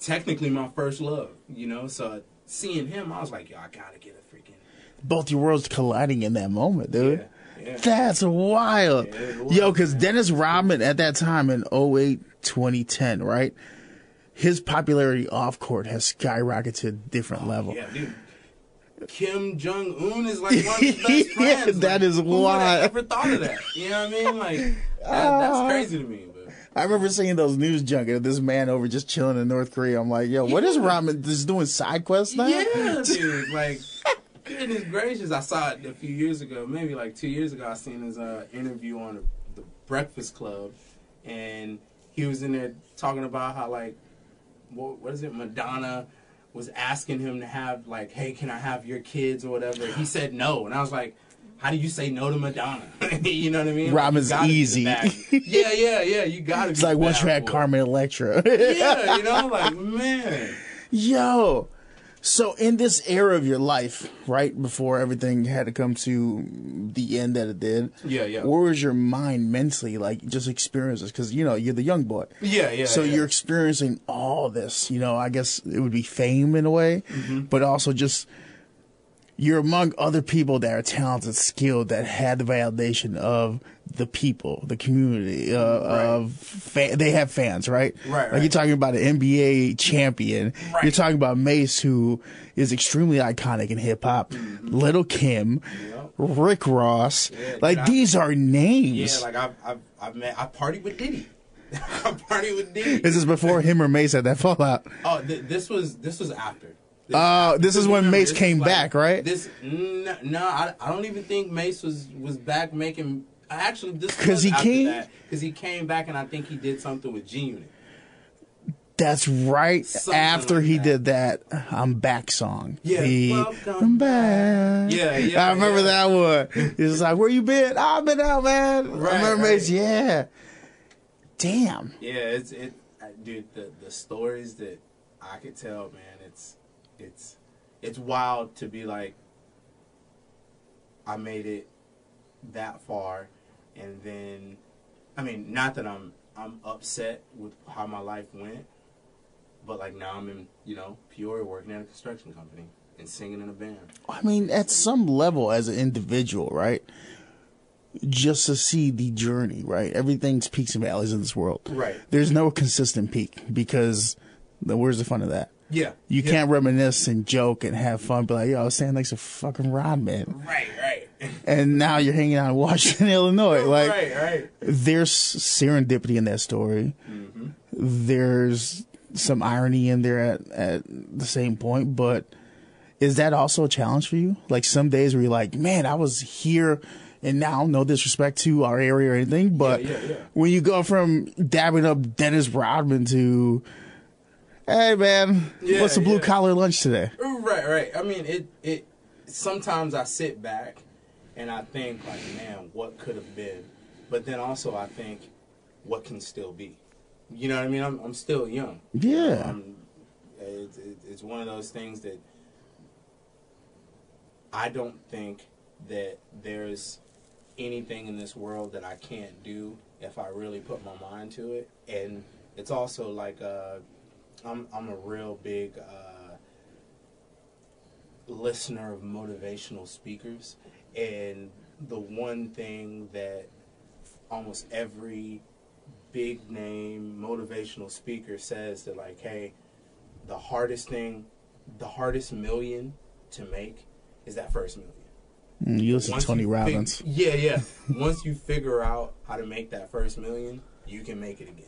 technically my first love. You know, so seeing him, I was like, yo, I gotta get a freaking. Both your worlds colliding in that moment, dude. Yeah, yeah. That's wild. Yeah, was, Yo, because. Dennis Rodman at that time in 08, 2010, right? His popularity off court has skyrocketed to a different oh, level. Yeah, dude. Kim Jong Un is like one of his best Yeah, friends. that like, is who would wild. have ever thought of that? You know what I mean? Like that, that's crazy to me. But I remember seeing those news junket of this man over just chilling in North Korea. I'm like, yo, what is Yeah. Rodman just doing side quests now? yeah, dude. Like goodness gracious, I saw it a few years ago, maybe like two years ago. I seen his uh, interview on the, the Breakfast Club, and he was in there talking about how like what, what is it, Madonna was asking him to have like, hey, can I have your kids or whatever? He said no, and I was like. How do you say no to Madonna? you know what I mean? Rodman's Like, you gotta be the easy. Yeah, yeah, yeah. You gotta. It's be like once you had. Carmen Electra. Yeah, you know, like man. Yo. So in this era of your life, right before everything had to come to the end that it did, Yeah, yeah. where was your mind mentally, like just experiences? Because you know you're the young boy, Yeah, yeah. so yeah. you're experiencing all this. You know, I guess it would be fame in a way, Mm-hmm. but also just you're among other people that are talented, skilled, that had the validation of the people, the community, uh, of fa- they have fans, right? Right, Like right. you're talking about an NBA champion. Right. You're talking about Mase, who is extremely iconic in hip hop. Little Kim, Yep. Rick Ross. Yeah, like dude, I- these are names. Yeah, like I've I've I've met I partied with Diddy. I partied with Diddy. this is before him or Mase had that fallout. Oh, th- this was this was after. This, Oh, this is when Mase came was back, right? This no, no I, I don't even think Mase was was back making. Actually, this 'Cause was he came? because he came back and I think he did something with G Unit. That's right. Something After like he that. did that "I'm Back" song. Yeah, He- I'm back. Yeah, yeah, I remember yeah. that one. He's like, "Where you been? I've been out, man." Right, I remember right. Mase. Yeah. Damn. Yeah, it's it, uh, dude. The the stories that I could tell, man, it's it's wild to be like, I made it that far, and then, I mean, not that I'm I'm upset with how my life went, but like now I'm in you know Peoria working at a construction company and singing in a band. I mean, at some level, as an individual, right? Just to see the journey, right? Everything's peaks and valleys in this world. Right. There's no consistent peak because the, where's the fun of that? Yeah, You yeah. can't reminisce and joke and have fun, be like, yo, I was standing next to fucking Rodman. Right, right, And now you're hanging out in Washington, Illinois. Like, right, right. there's serendipity in that story. Mm-hmm. There's some irony in there at, at the same point, but is that also a challenge for you? Like some days where you're like, man, I was here and now no disrespect to our area or anything, but yeah, yeah. when you go from dabbing up Dennis Rodman to Hey man, Yeah, what's the blue yeah. collar lunch today? Right, right. I mean, it it. Sometimes I sit back and I think like, man, what could have been, but then also I think, what can still be. You know what I mean? I'm I'm still young. Yeah. Um, it's, it's it's one of those things that I don't think that there's anything in this world that I can't do if I really put my mind to it. And it's also like uh, I'm I'm a real big uh, listener of motivational speakers, and the one thing that almost every big name motivational speaker says that like, hey, the hardest thing, the hardest million to make is that first million. Mm, You listen to Tony you fig- Robbins. yeah, yeah. Once you figure out how to make that first million, you can make it again.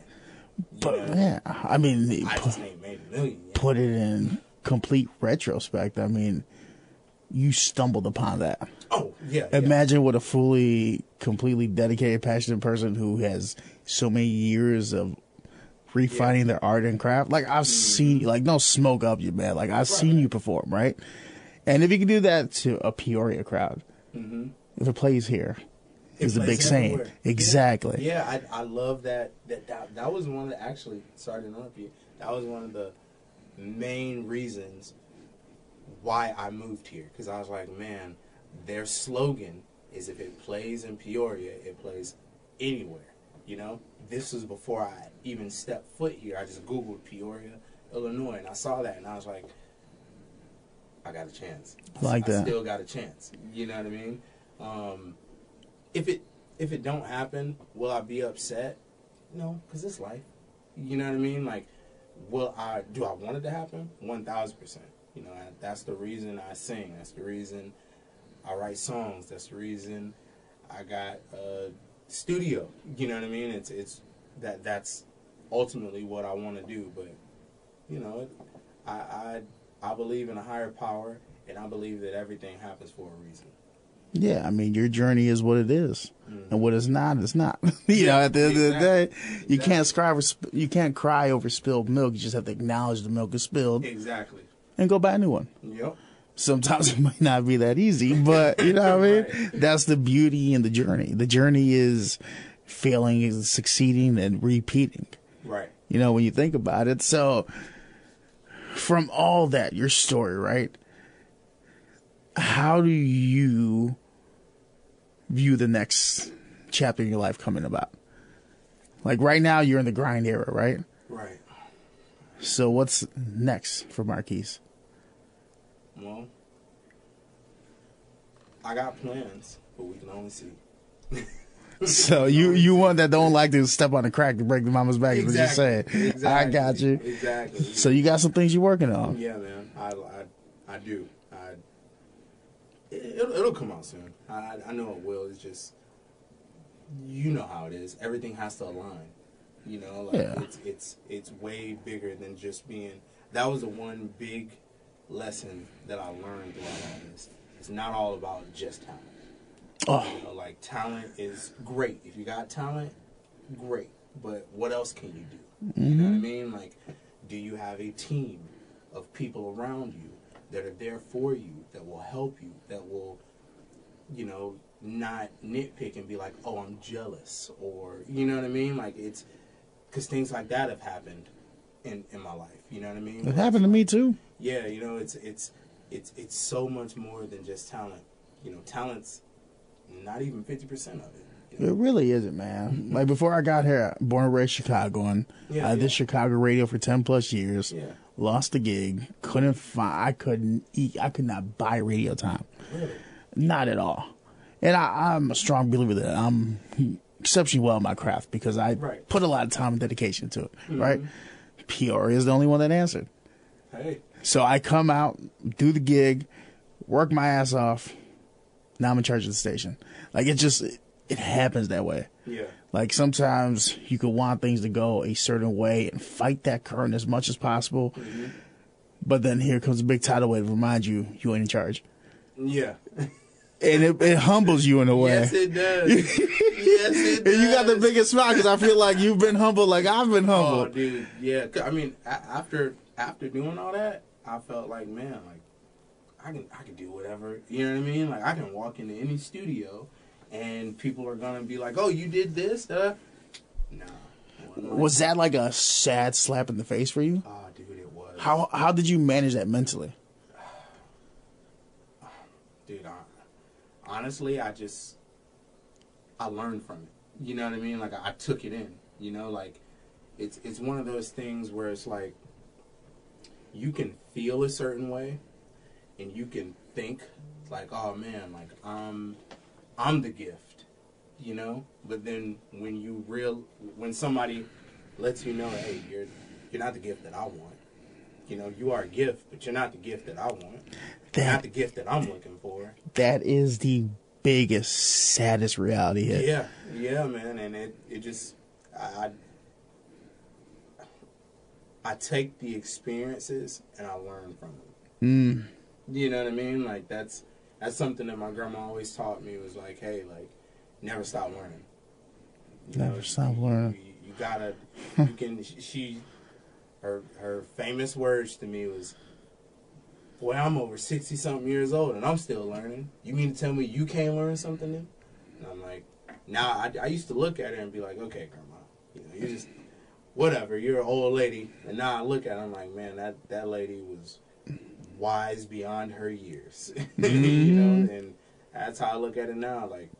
You But know? yeah, I mean, I pu- just ain't made a million yet. put it in complete retrospect. I mean, you stumbled upon that. Oh, yeah. yeah. Imagine what a fully, completely dedicated, passionate person who has so many years of refining their art and craft. Like I've mm-hmm. seen, like no smoke up you, man. Like I've seen you perform, right? And if you can do that to a Peoria crowd, mm-hmm. if it plays here, is a big saying. everywhere. Exactly. Yeah, I, I love that, that. That that was one of the actually. Sorry to interrupt you. That was one of the main reasons why I moved here because I was like, man, their slogan is if it plays in Peoria, it plays anywhere. You know, this was before I even stepped foot here. I just googled Peoria, Illinois, and I saw that, and I was like, I got a chance. I- Like I that. still got a chance. You know what I mean? Um, if it if it don't happen, will I be upset? No, because it's life. You know what I mean? Like, will I? Do I want it to happen? One thousand percent. You know, that's the reason I sing. That's the reason I write songs. That's the reason I got a studio. You know what I mean? It's it's that that's ultimately what I want to do. But you know, I I I believe in a higher power, and I believe that everything happens for a reason. Yeah, I mean, your journey is what it is, Mm. and what it's not is not. you know, at the end of the day, Exactly. you can't cry over, you can't cry over spilled milk. You just have to acknowledge the milk is spilled Exactly. and go buy a new one. Yep. Sometimes it might not be that easy, but you know what I mean. Right. That's the beauty in the journey. The journey is failing, is succeeding, and repeating. Right. You know, when you think about it. So, from all that, your story, right? How do you view the next chapter in your life coming about? Like right now, you're in the grind era, right? Right. So, what's next for Marquise? Well, I got plans, but we can only see. So you you one that don't like to step on the crack to break the mama's back is what you're saying. I got you. Exactly. So you got some things you're working on. yeah, man. I, I, I do. It'll, it'll come out soon. I, I- know it will. It's just, you know how it is. Everything has to align. You know, like Yeah. it's it's it's way bigger than just being. That was the one big lesson that I learned throughout all this. It's not all about just talent. Oh, You know, like talent is great. If you got talent, great. But what else can you do? You know what I mm-hmm. mean? Like, do you have a team of people around you that are there for you, that will help you, that will, you know, not nitpick and be like, oh, I'm jealous, or you know what I mean? Like it's because things like that have happened in in my life. You know what I mean? it happened to me too. yeah, you know, it's it's it's it's so much more than just talent. You know, talent's not even fifty percent of it. It really isn't, man. Mm-hmm. Like before I got here, born and raised Chicago, and Yeah, I did yeah. Chicago radio for ten plus years. Yeah. Lost the gig. Couldn't find. I couldn't eat. I could not buy radio time. Really? Not at all. And I, I'm a strong believer that I'm exceptionally well in my craft because I Right. put a lot of time and dedication to it. Mm-hmm. Right. PR is the only one that answered. Hey, So I come out, do the gig, work my ass off. Now I'm in charge of the station. Like it just it happens that way. yeah, Like sometimes you could want things to go a certain way and fight that current as much as possible. Mm-hmm. But then here comes a big tidal wave to remind you you ain't in charge. yeah, and it, it humbles you in a way. Yes, it does. yes, it does. and you got the biggest smile because I feel like you've been humble, like I've been Oh, humble. dude, yeah. I mean, after after doing all that, I felt like, man, like I can I can do whatever. You know what I mean? Like I can walk into any studio, and people are gonna be like, "Oh, you did this?" Uh, nah. Was that like a sad slap in the face for you? Oh, dude, it was. How how did you manage that mentally? dude I, honestly i just i learned from it you know what i mean like I, I took it in you know like it's it's one of those things where it's like you can feel a certain way and you can think like oh man like i'm i'm the gift you know but then when you real when somebody lets you know hey you're you're not the gift that i want you know you are a gift but you're not the gift that i want you're not the gift that i'm looking for that is the biggest, saddest reality hit. yeah yeah man and it it just i i, I take the experiences and i learn from them Mm. You know what I mean? Like that's that's something that my grandma always taught me was like, hey, like never stop learning. You Never stop you- learning. You, you gotta, you can. She, her her famous words to me was, "Boy, I'm over sixty something years old and I'm still learning. You mean to tell me you can't learn something new?" And I'm like, now I, I used to look at her and be like, "Okay, grandma, you know, you just." Whatever, you're an old lady, and now I look at her, I'm like, man, that that lady was wise beyond her years. you know, and that's how I look at it now. Like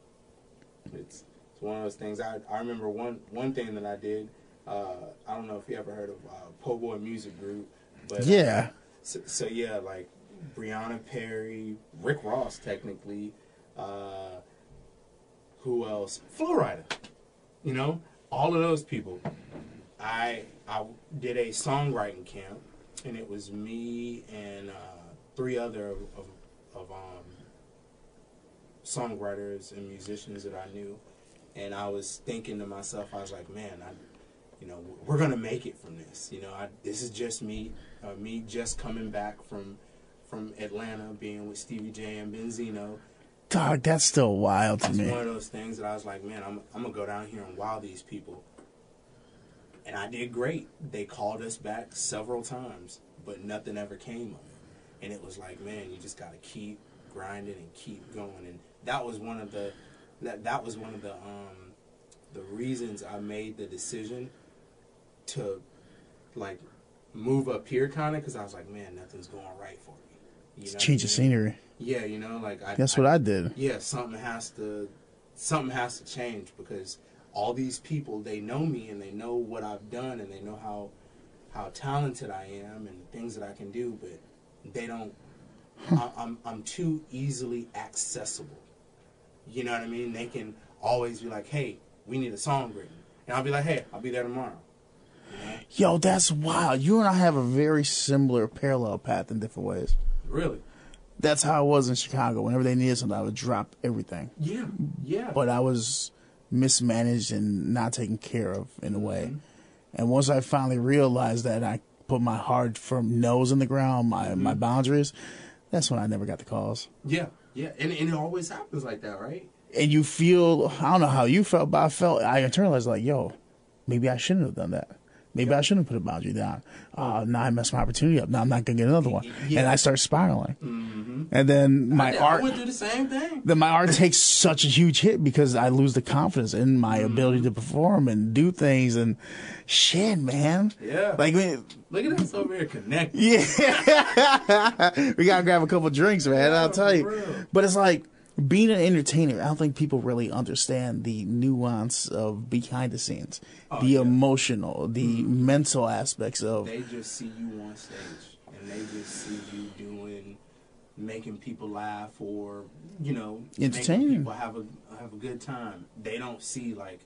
it's it's one of those things. I I remember one one thing that I did. Uh, I don't know if you ever heard of uh, Poe Boy Music Group, but uh, Yeah. so, so yeah, like Brianna Perry, Rick Ross, technically. Uh, who else? Flo Rida. You know, all of those people. I I did a songwriting camp, and it was me and uh, three other of, of, um, songwriters and musicians that I knew, and I was thinking to myself, I was like, man, I, you know, we're gonna make it from this. You know, I, this is just me, uh, me just coming back from from Atlanta, being with Stevie J and Benzino. Dog, that's still wild to It's me. one of those things that I was like, man, I'm, I'm gonna go down here and wow these people. And I did great. They called us back several times, but nothing ever came of it. And it was like, man, you just gotta keep grinding and keep going. And that was one of the that that was one of the um the reasons I made the decision to like move up here kind of because I was like, man, nothing's going right for me. You know Change I of scenery. Yeah, you know, like I, That's what I did. yeah, something has to something has to change because all these people they know me and they know what I've done and they know how how talented I am and the things that I can do, but they don't. Hmm. I, I'm I'm too easily accessible. You know what I mean? They can always be like, "Hey, we need a song written," and I'll be like, "Hey, I'll be there tomorrow." You know? Yo, that's wild. You and I have a very similar parallel path in different ways. Really? That's how I was in Chicago. Whenever they needed something, I would drop everything. Yeah, yeah. But I was mismanaged and not taken care of in a way. Mm-hmm. And once I finally realized that I put my hard, firm nose in the ground, my, mm-hmm. my boundaries, that's when I never got the calls. yeah, yeah, and and it always happens like that, right? And you feel, I don't know how you felt, but I felt, I internalized like, yo, maybe I shouldn't have done that. Maybe I shouldn't have put a boundary down. Uh, now I messed my opportunity up. Now I'm not going to get another one. Yeah. And I start spiraling. And then my I, art. I went through the same thing. then my art takes such a huge hit because I lose the confidence in my Mm-hmm. ability to perform and do things and shit, man. Yeah. Like, man, Look at us over here connected. yeah. we gotta grab a couple drinks, man. I'll tell you. real. But it's like being an entertainer. I don't think people really understand the nuance of behind the scenes, Oh, the yeah. Mm-hmm. emotional, the mental aspects of. They just see you on stage, and they just see you doing, making people laugh, or you know, Entertaining. making people have a have a good time. They don't see like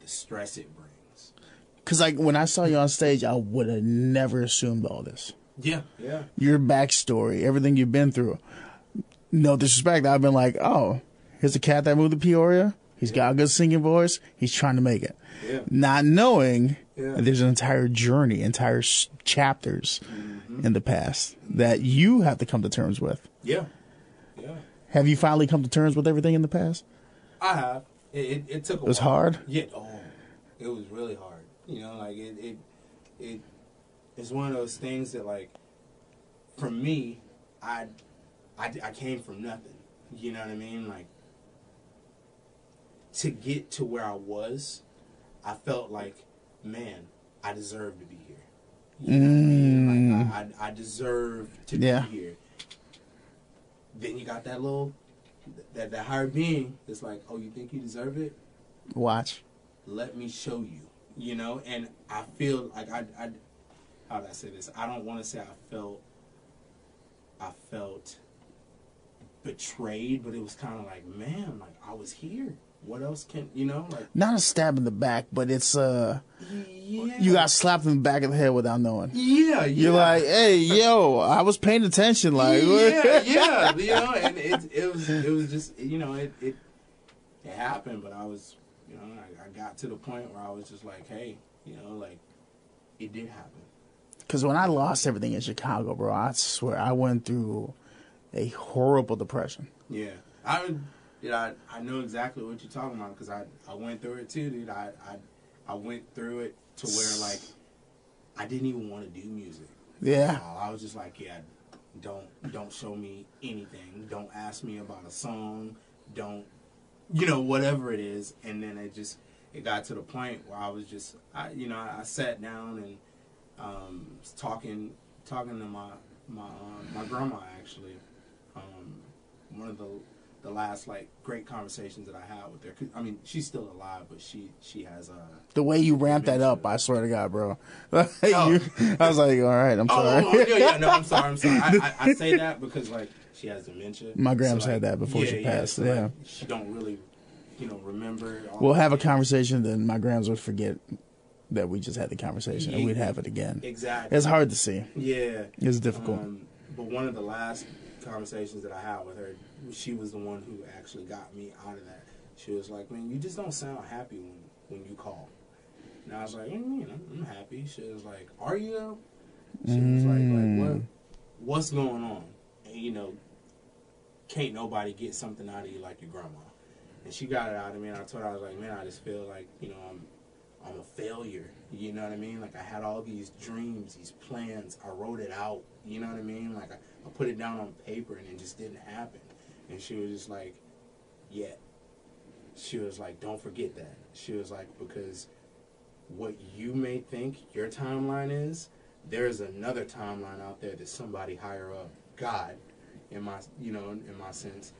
the stress it brings. Because like when I saw you on stage, I would have never assumed all this. Yeah, yeah, your backstory, everything you've been through. No disrespect, I've been like, oh, here's a cat that moved to Peoria. He's got a good singing voice. He's trying to make it. yeah, Not knowing Yeah. that there's an entire journey, entire s- chapters Mm-hmm. in the past that you have to come to terms with. yeah, yeah. Have you finally come to terms with everything in the past? I have. It, it, it took a It was while. hard? Yeah. Oh, it was really hard. You know, like it, it, it, it's one of those things that, like, for me, I, I, I came from nothing. You know what I mean? Like, to get to where I was, I felt like, man, I deserve to be here. You know what I mean? Like, mm. I, I, I deserve to Yeah. be here. Then you got that little, that that higher being that's like, oh, you think you deserve it? Watch. let me show you you know and i feel like i, I how did i say this i don't want to say i felt i felt betrayed but it was kind of like man like i was here what else can you know like Not a stab in the back, but it's uh, yeah you got slapped in the back of the head without knowing. yeah yeah You're like, hey, yo, I was paying attention. Like, yeah yeah you know and it, it was it was just you know it it, it happened but i was you know I, I got to the point where i was just like hey you know like it did happen Because when I lost everything in Chicago, bro, I swear I went through a horrible depression. Yeah, I, dude, I, I know exactly what you're talking about because I, I went through it too, dude. I, I, I went through it to where like I didn't even want to do music. Yeah. I was just like, yeah, don't, don't show me anything. Don't ask me about a song. Don't, you know, whatever it is. And then it just, it got to the point where I was just, I, you know, I, I sat down and um, talking, talking to my, my, uh, my grandma actually. One of the the last like great conversations that I had with her. I mean, she's still alive, but she she has uh The way you ramped that up, I swear to God, bro. Oh. You- I was like, all right, I'm oh, sorry. oh, oh, yeah, yeah, no, I'm sorry, I'm sorry. I, I, I say that because like she has dementia. My grams like, had that before she passed, so, yeah. like, she don't really, you know, remember. all We'll have a conversation, then my grams would forget that we just had the conversation, and we'd have it again. Exactly. It's hard to see. Yeah. It's difficult. Um, but one of the last conversations that I had with her, she was the one who actually got me out of that. She was like, "Man, you just don't sound happy when when you call." And I was like, "What do you? I'm, happy." She was like, "Are you though?" She was like, Mm. "Like what? What's going on?" And you know, can't nobody get something out of you like your grandma. And she got it out of me, and I told her, I was like, "Man, I just feel like you know I'm." I'm a failure. You know what I mean? Like I had all these dreams, these plans. I wrote it out. You know what I mean? Like I, I put it down on paper and it just didn't happen. And she was just like, yeah. She was like, don't forget that. She was like, because what you may think your timeline is, there's another timeline out there that somebody higher up, God, in my, you know, in my sense,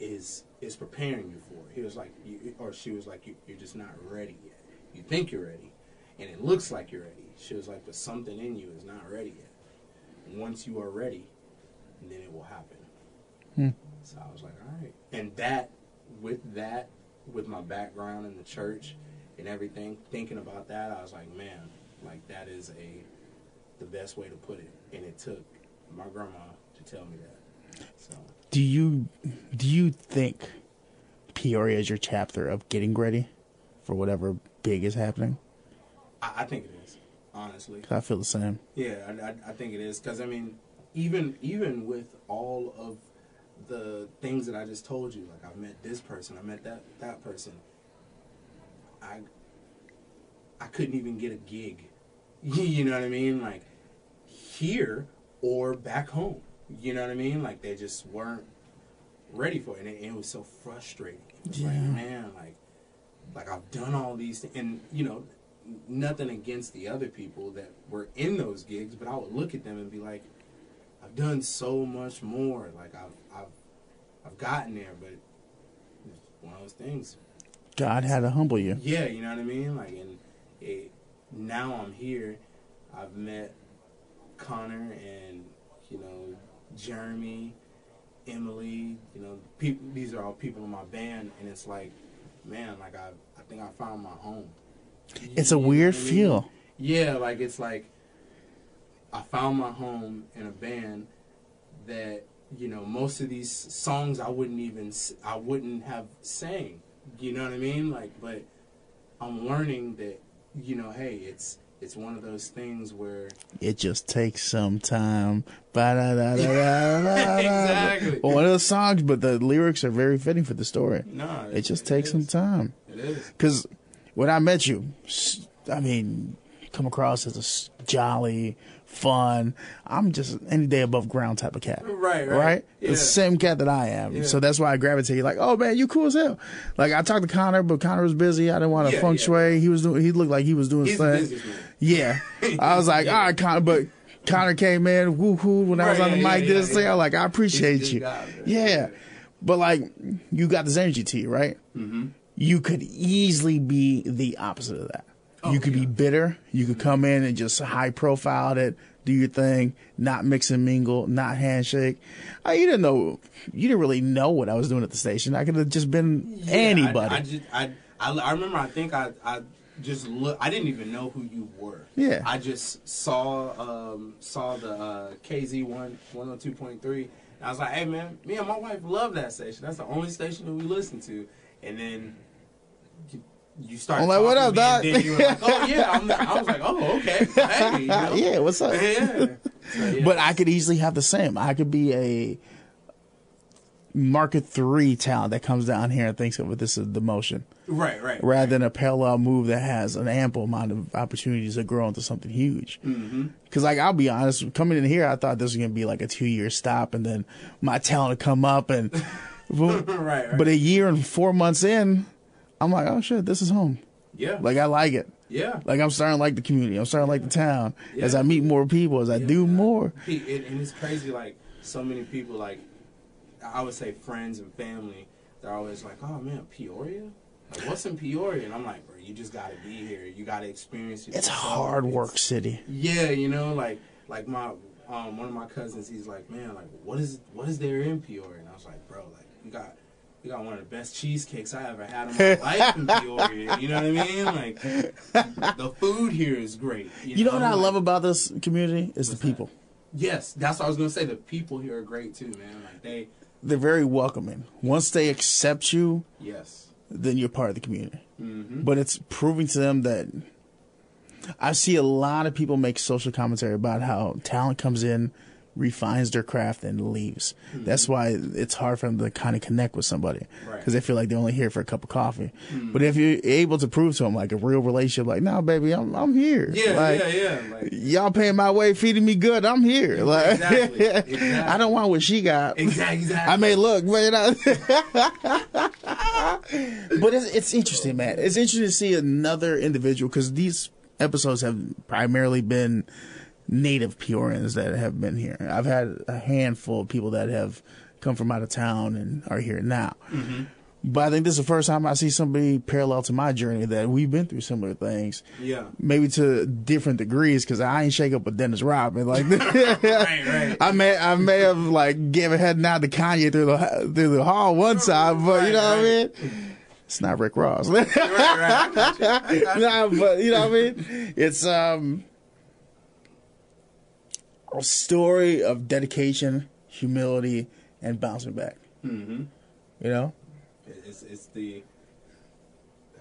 is is preparing you for. He was like, you, or she was like, you, you're just not ready yet. You think you're ready, and it looks like you're ready. She was like, but something in you is not ready yet. And once you are ready, then it will happen. Hmm. So I was like, all right. And that, with that, with my background in the church and everything, thinking about that, I was like, man, like that is a the best way to put it. And it took my grandma to tell me that. So Do you do you think Peoria is your chapter of getting ready for whatever big is happening? I, I think it is, honestly. I feel the same. Yeah, I, I, I think it is because I mean, even even with all of the things that I just told you, like I've met this person, I met that that person, I I couldn't even get a gig. you know what I mean? Like here or back home. You know what I mean? Like they just weren't ready for it, and it, it was so frustrating. It was like, Yeah. man, like like I've done all these things, and you know, nothing against the other people that were in those gigs, but I would look at them and be like, I've done so much more. Like I've I've I've gotten there, but it's one of those things. God had to humble you. Yeah, you know what I mean. Like, and it, now I'm here. I've met Connor and you know Jeremy, Emily. You know, people. These are all people in my band, and it's like, man, like I I think I found my home. It's a weird what I mean? feel. Yeah, like it's like I found my home in a band that you know most of these songs I wouldn't even I wouldn't have sang. You know what I mean? Like, but I'm learning that you know, hey, it's it's one of those things where It just takes some time. Exactly. One of the songs, but the lyrics are very fitting for the story. No, It just takes is. some time. It is. Because when I met you, I mean, come across as a jolly, fun. I'm just any day above ground type of cat. Right, right. Right? Yeah. The same cat that I am. Yeah. So that's why I gravitate. Like, oh man, you cool as hell. Like I talked to Connor, but Connor was busy. I didn't want to Yeah, feng shui. He was doing. He looked like he was doing He's a Yeah. I was like, all right, Connor, but Connor came in, woo hoo, when I was on the mic this thing. I'm like, I appreciate you. guy, yeah. But like, you got this energy to you, right? Mm-hmm. You could easily be the opposite of that. Oh, you could be bitter. You could come in and just high profile it, do your thing, not mix and mingle, not handshake. I, you didn't know, you didn't really know what I was doing at the station. I could have just been Yeah, anybody. I, I, just, I, I, I remember. I think I, I just look. I didn't even know who you were. Yeah. I just saw um, saw the uh, KZ one one hundred two point three. I was like, hey man, me and my wife love that station. That's the only station that we listen to. And then you, started. I'm like, what up, dog? And then you were like, oh yeah. I'm, I was like, oh okay. Hey, you know? yeah, what's up? Yeah. So, yeah. But I could easily have the same. I could be a market three talent that comes down here and thinks of it. This is the motion, right, right. rather than a parallel move that has an ample amount of opportunities to grow into something huge. Mm-hmm. Because, like, I'll be honest, coming in here, I thought this was gonna be like a two year stop, and then my talent would come up, and right, right. but a year and four months in, I'm like, oh shit, this is home. yeah, Like, I like it. yeah. Like, I'm starting to like the community. I'm starting to like the town as I meet more people, as I do Yeah. more. It, and it's crazy like so many people like i would say friends and family they're always like oh man peoria like what's in peoria and i'm like bro you just gotta be here you gotta experience it It's a hard It's- work city. yeah you know like like my um one of my cousins he's like man like what is what is there in peoria and i was like bro like you got you got one of the best cheesecakes I ever had in my life in Peoria. You know what I mean? Like the food here is great. You know what I Like, love about this community is the What's that? people. Yes, that's what I was gonna say. The people here are great too, man. Like they, They're very welcoming. Once they accept you, yes, then you're part of the community. hmm But it's proving to them that I see a lot of people make social commentary about how talent comes in, refines their craft, and leaves. Mm-hmm. That's why it's hard for them to kind of connect with somebody Right. because they feel like they're only here for a cup of coffee. Mm-hmm. But if you're able to prove to them like a real relationship, like, no, baby, I'm I'm here. yeah, like, yeah, yeah. Like Y'all paying my way, feeding me good. I'm here. Like, Exactly, exactly. I don't want what she got. exactly, exactly. I may look, but but it's, it's interesting, man. It's interesting to see another individual because these episodes have primarily been native Peorians that have been here. I've had a handful of people that have come from out of town and are here now. But I think this is the first time I see somebody parallel to my journey that we've been through similar things, yeah, maybe to different degrees. Because I ain't shake up with Dennis Rodman like. right, right. I may I may have like gave a head nod to Kanye through the through the hall one time, but you know what I mean. It's not Rick Ross. right, right. I got you. I got you. nah, but you know what I mean. It's um a story of dedication, humility, and bouncing back. Mm-hmm. You know, It's it's the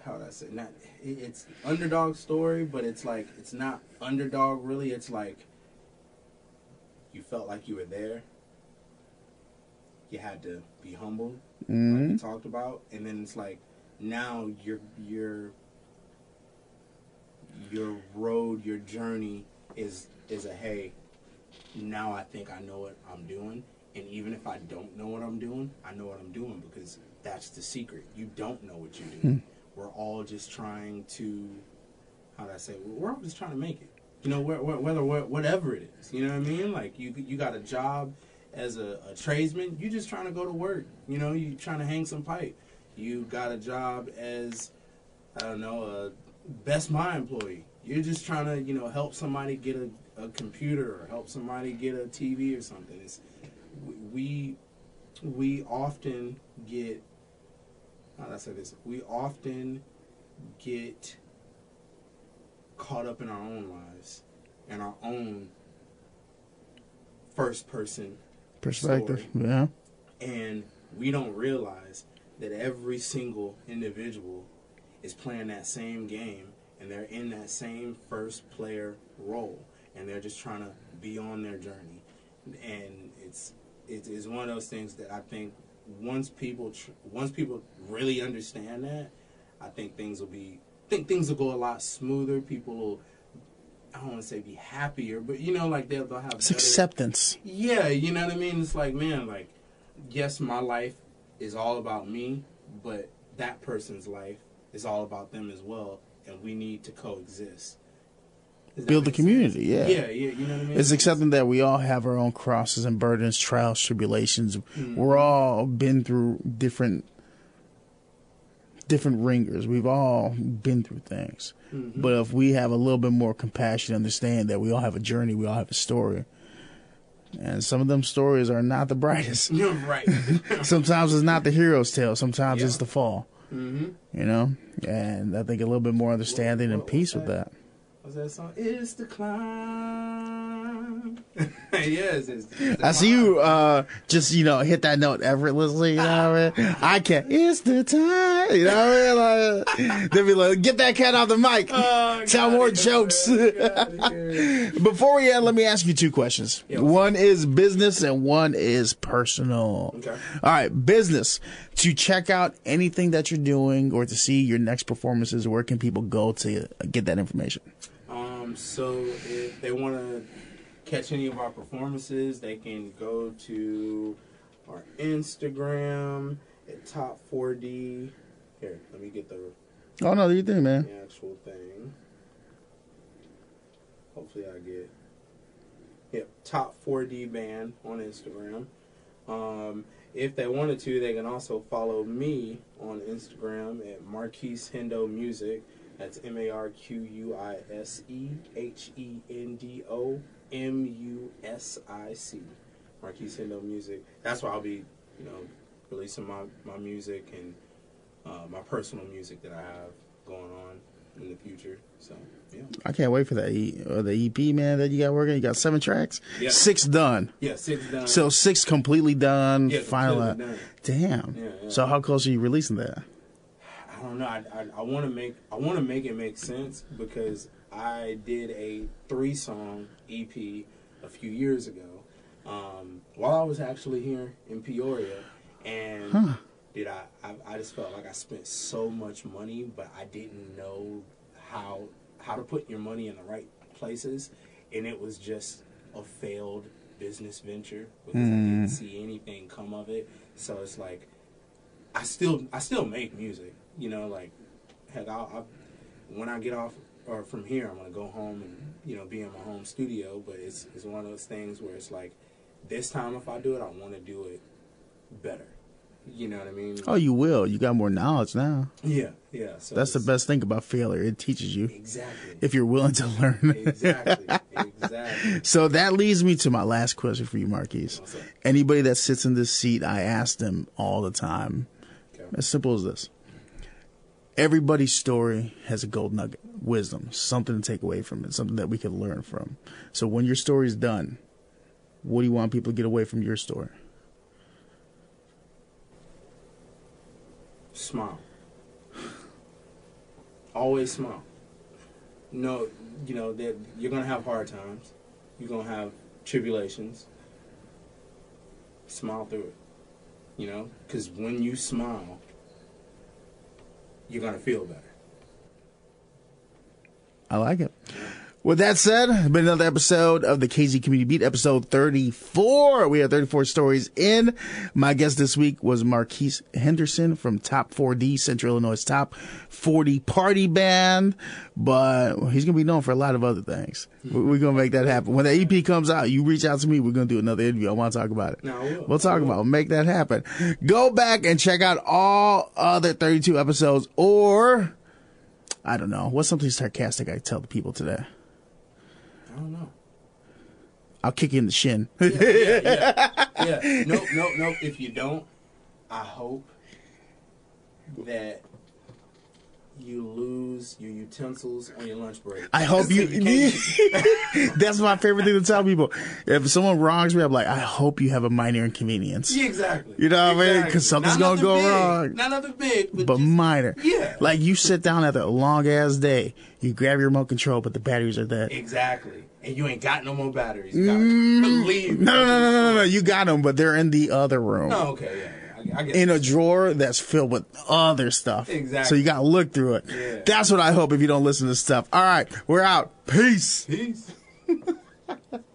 how would I say not it's underdog story, but it's like it's not underdog really. It's like you felt like you were there. You had to be humbled, like mm we talked about, and then it's like now your your your road, your journey is is a hey. Now I think I know what I'm doing, and even if I don't know what I'm doing, I know what I'm doing because that's the secret. You don't know what you're doing. Hmm. We're all just trying to, how do I say? We're all just trying to make it. You know, whe- whe- whether whatever it is. You know what I mean? Like you you got a job as a, a tradesman. You're just trying to go to work. You know, you're trying to hang some pipe. You got a job as I don't know a Best Buy employee. You're just trying to you know help somebody get a, a computer or help somebody get a TV or something. It's we we often get how I say this? We often get caught up in our own lives and our own first person perspective. Story. Yeah, and we don't realize that every single individual is playing that same game and they're in that same first player role and they're just trying to be on their journey and it's it's, it's one of those things that I think once people tr- once people really understand that, I think things will be think things will go a lot smoother. People will. I don't want to say be happier, but you know, like they'll, they'll have It's better- acceptance. yeah, you know what I mean? It's like, man, like, yes, my life is all about me, but that person's life is all about them as well, and we need to coexist. Build the community, sense? yeah. Yeah, yeah, you know what I mean? It's accepting that we all have our own crosses and burdens, trials, tribulations. We're all been through different different ringers. We've all been through things. But if we have a little bit more compassion, understand that we all have a journey, we all have a story. And some of them stories are not the brightest. You're right. Sometimes it's not the hero's tale. Sometimes Yeah. it's the fall. mm-hmm. You know, and I think a little bit more understanding and what- peace with that? That. What's that song? It's the climb. yes, it's, it's the I see you uh, just you know hit that note effortlessly. You know what I mean? I can't. It's the time. You know what I mean? Like, they be like, get that cat off the mic. Oh, Tell more yeah, jokes. God. Before we end, let me ask you two questions. Yeah, what's one is business and one is personal. Okay. All right, business. To check out anything that you're doing or to see your next performances, where can people go to get that information? Um, so if they want to catch any of our performances, they can go to our Instagram at Top 4D. Here, let me get the, Oh no, do you think, man? the actual thing. Hopefully, I get. Yep, Top 4D Band on Instagram. Um, if they wanted to, they can also follow me on Instagram at Marquise Hendo Music. That's M A R Q U I S E H E N D O M U S I C. Marquise Hendo Music. That's where I'll be, you know, releasing my, my music and uh, my personal music that I have going on in the future. So, yeah. I can't wait for that e- uh, the EP, man. That you got working. You got seven tracks, Yeah. six done. Yeah, six done. So six completely done. yeah, final. completely done. Damn. Yeah, yeah. So how close are you releasing that? I don't know. I, I, I want to make I want to make it make sense because I did a three song EP a few years ago um, while I was actually here in Peoria, and Huh. did I, I I just felt like I spent so much money, but I didn't know how how to put your money in the right places, and it was just a failed business venture because I didn't see anything come of it. So it's like I still I still make music, you know, like heck, I'll, I'll when I get off or from here, I'm gonna go home and you know be in my home studio. But it's it's one of those things where it's like this time if I do it, I want to do it better. You know what I mean? Oh, you will. You got more knowledge now. yeah, yeah. So That's the best thing about failure. It teaches you Exactly. if you're willing to learn. exactly. Exactly. so that leads me to my last question for you, Marquise. Anybody that sits in this seat, I ask them all the time. Okay. As simple as this. Everybody's story has a gold nugget, wisdom, something to take away from it, something that we can learn from. So when your story's done, what do you want people to get away from your story? Smile. Always smile. No, you know that you're gonna have hard times. You're gonna have tribulations. Smile through it. You know, because when you smile, you're gonna feel better. I like it. With that said, it's been another episode of the KZ Community Beat, episode 34. We have 34 stories in. My guest this week was Marquise Henderson from Top 4D, Central Illinois Top 40 Party Band. But he's going to be known for a lot of other things. We- We're going to make that happen. When the EP comes out, you reach out to me. We're going to do another interview. I want to talk about it. No, We'll talk about it. Make that happen. Go back and check out all other 32 episodes or I don't know. What's something sarcastic I tell the people today? I don't know. I'll kick you in the shin. Yeah, yeah, yeah. yeah. Nope, nope, nope. If you don't, I hope that you lose your utensils on your lunch break. I hope you. That's my favorite thing to tell people. If someone wrongs me, I'm like, I hope you have a minor inconvenience, Yeah, exactly. You know what I mean? Because something's Not gonna go big, wrong. Not nothing big, but, but just, minor. Yeah. Like you sit down after a long ass day, you grab your remote control, but the batteries are dead. exactly. And you ain't got no more batteries. Mm, you gotta. No, no, no, no, no, no. You got them, but they're in the other room. Oh, okay, yeah, yeah. I, I in a drawer that's filled with other stuff. Exactly. So you got to look through it. Yeah. That's what I hope if you don't listen to stuff. All right, we're out. Peace. Peace.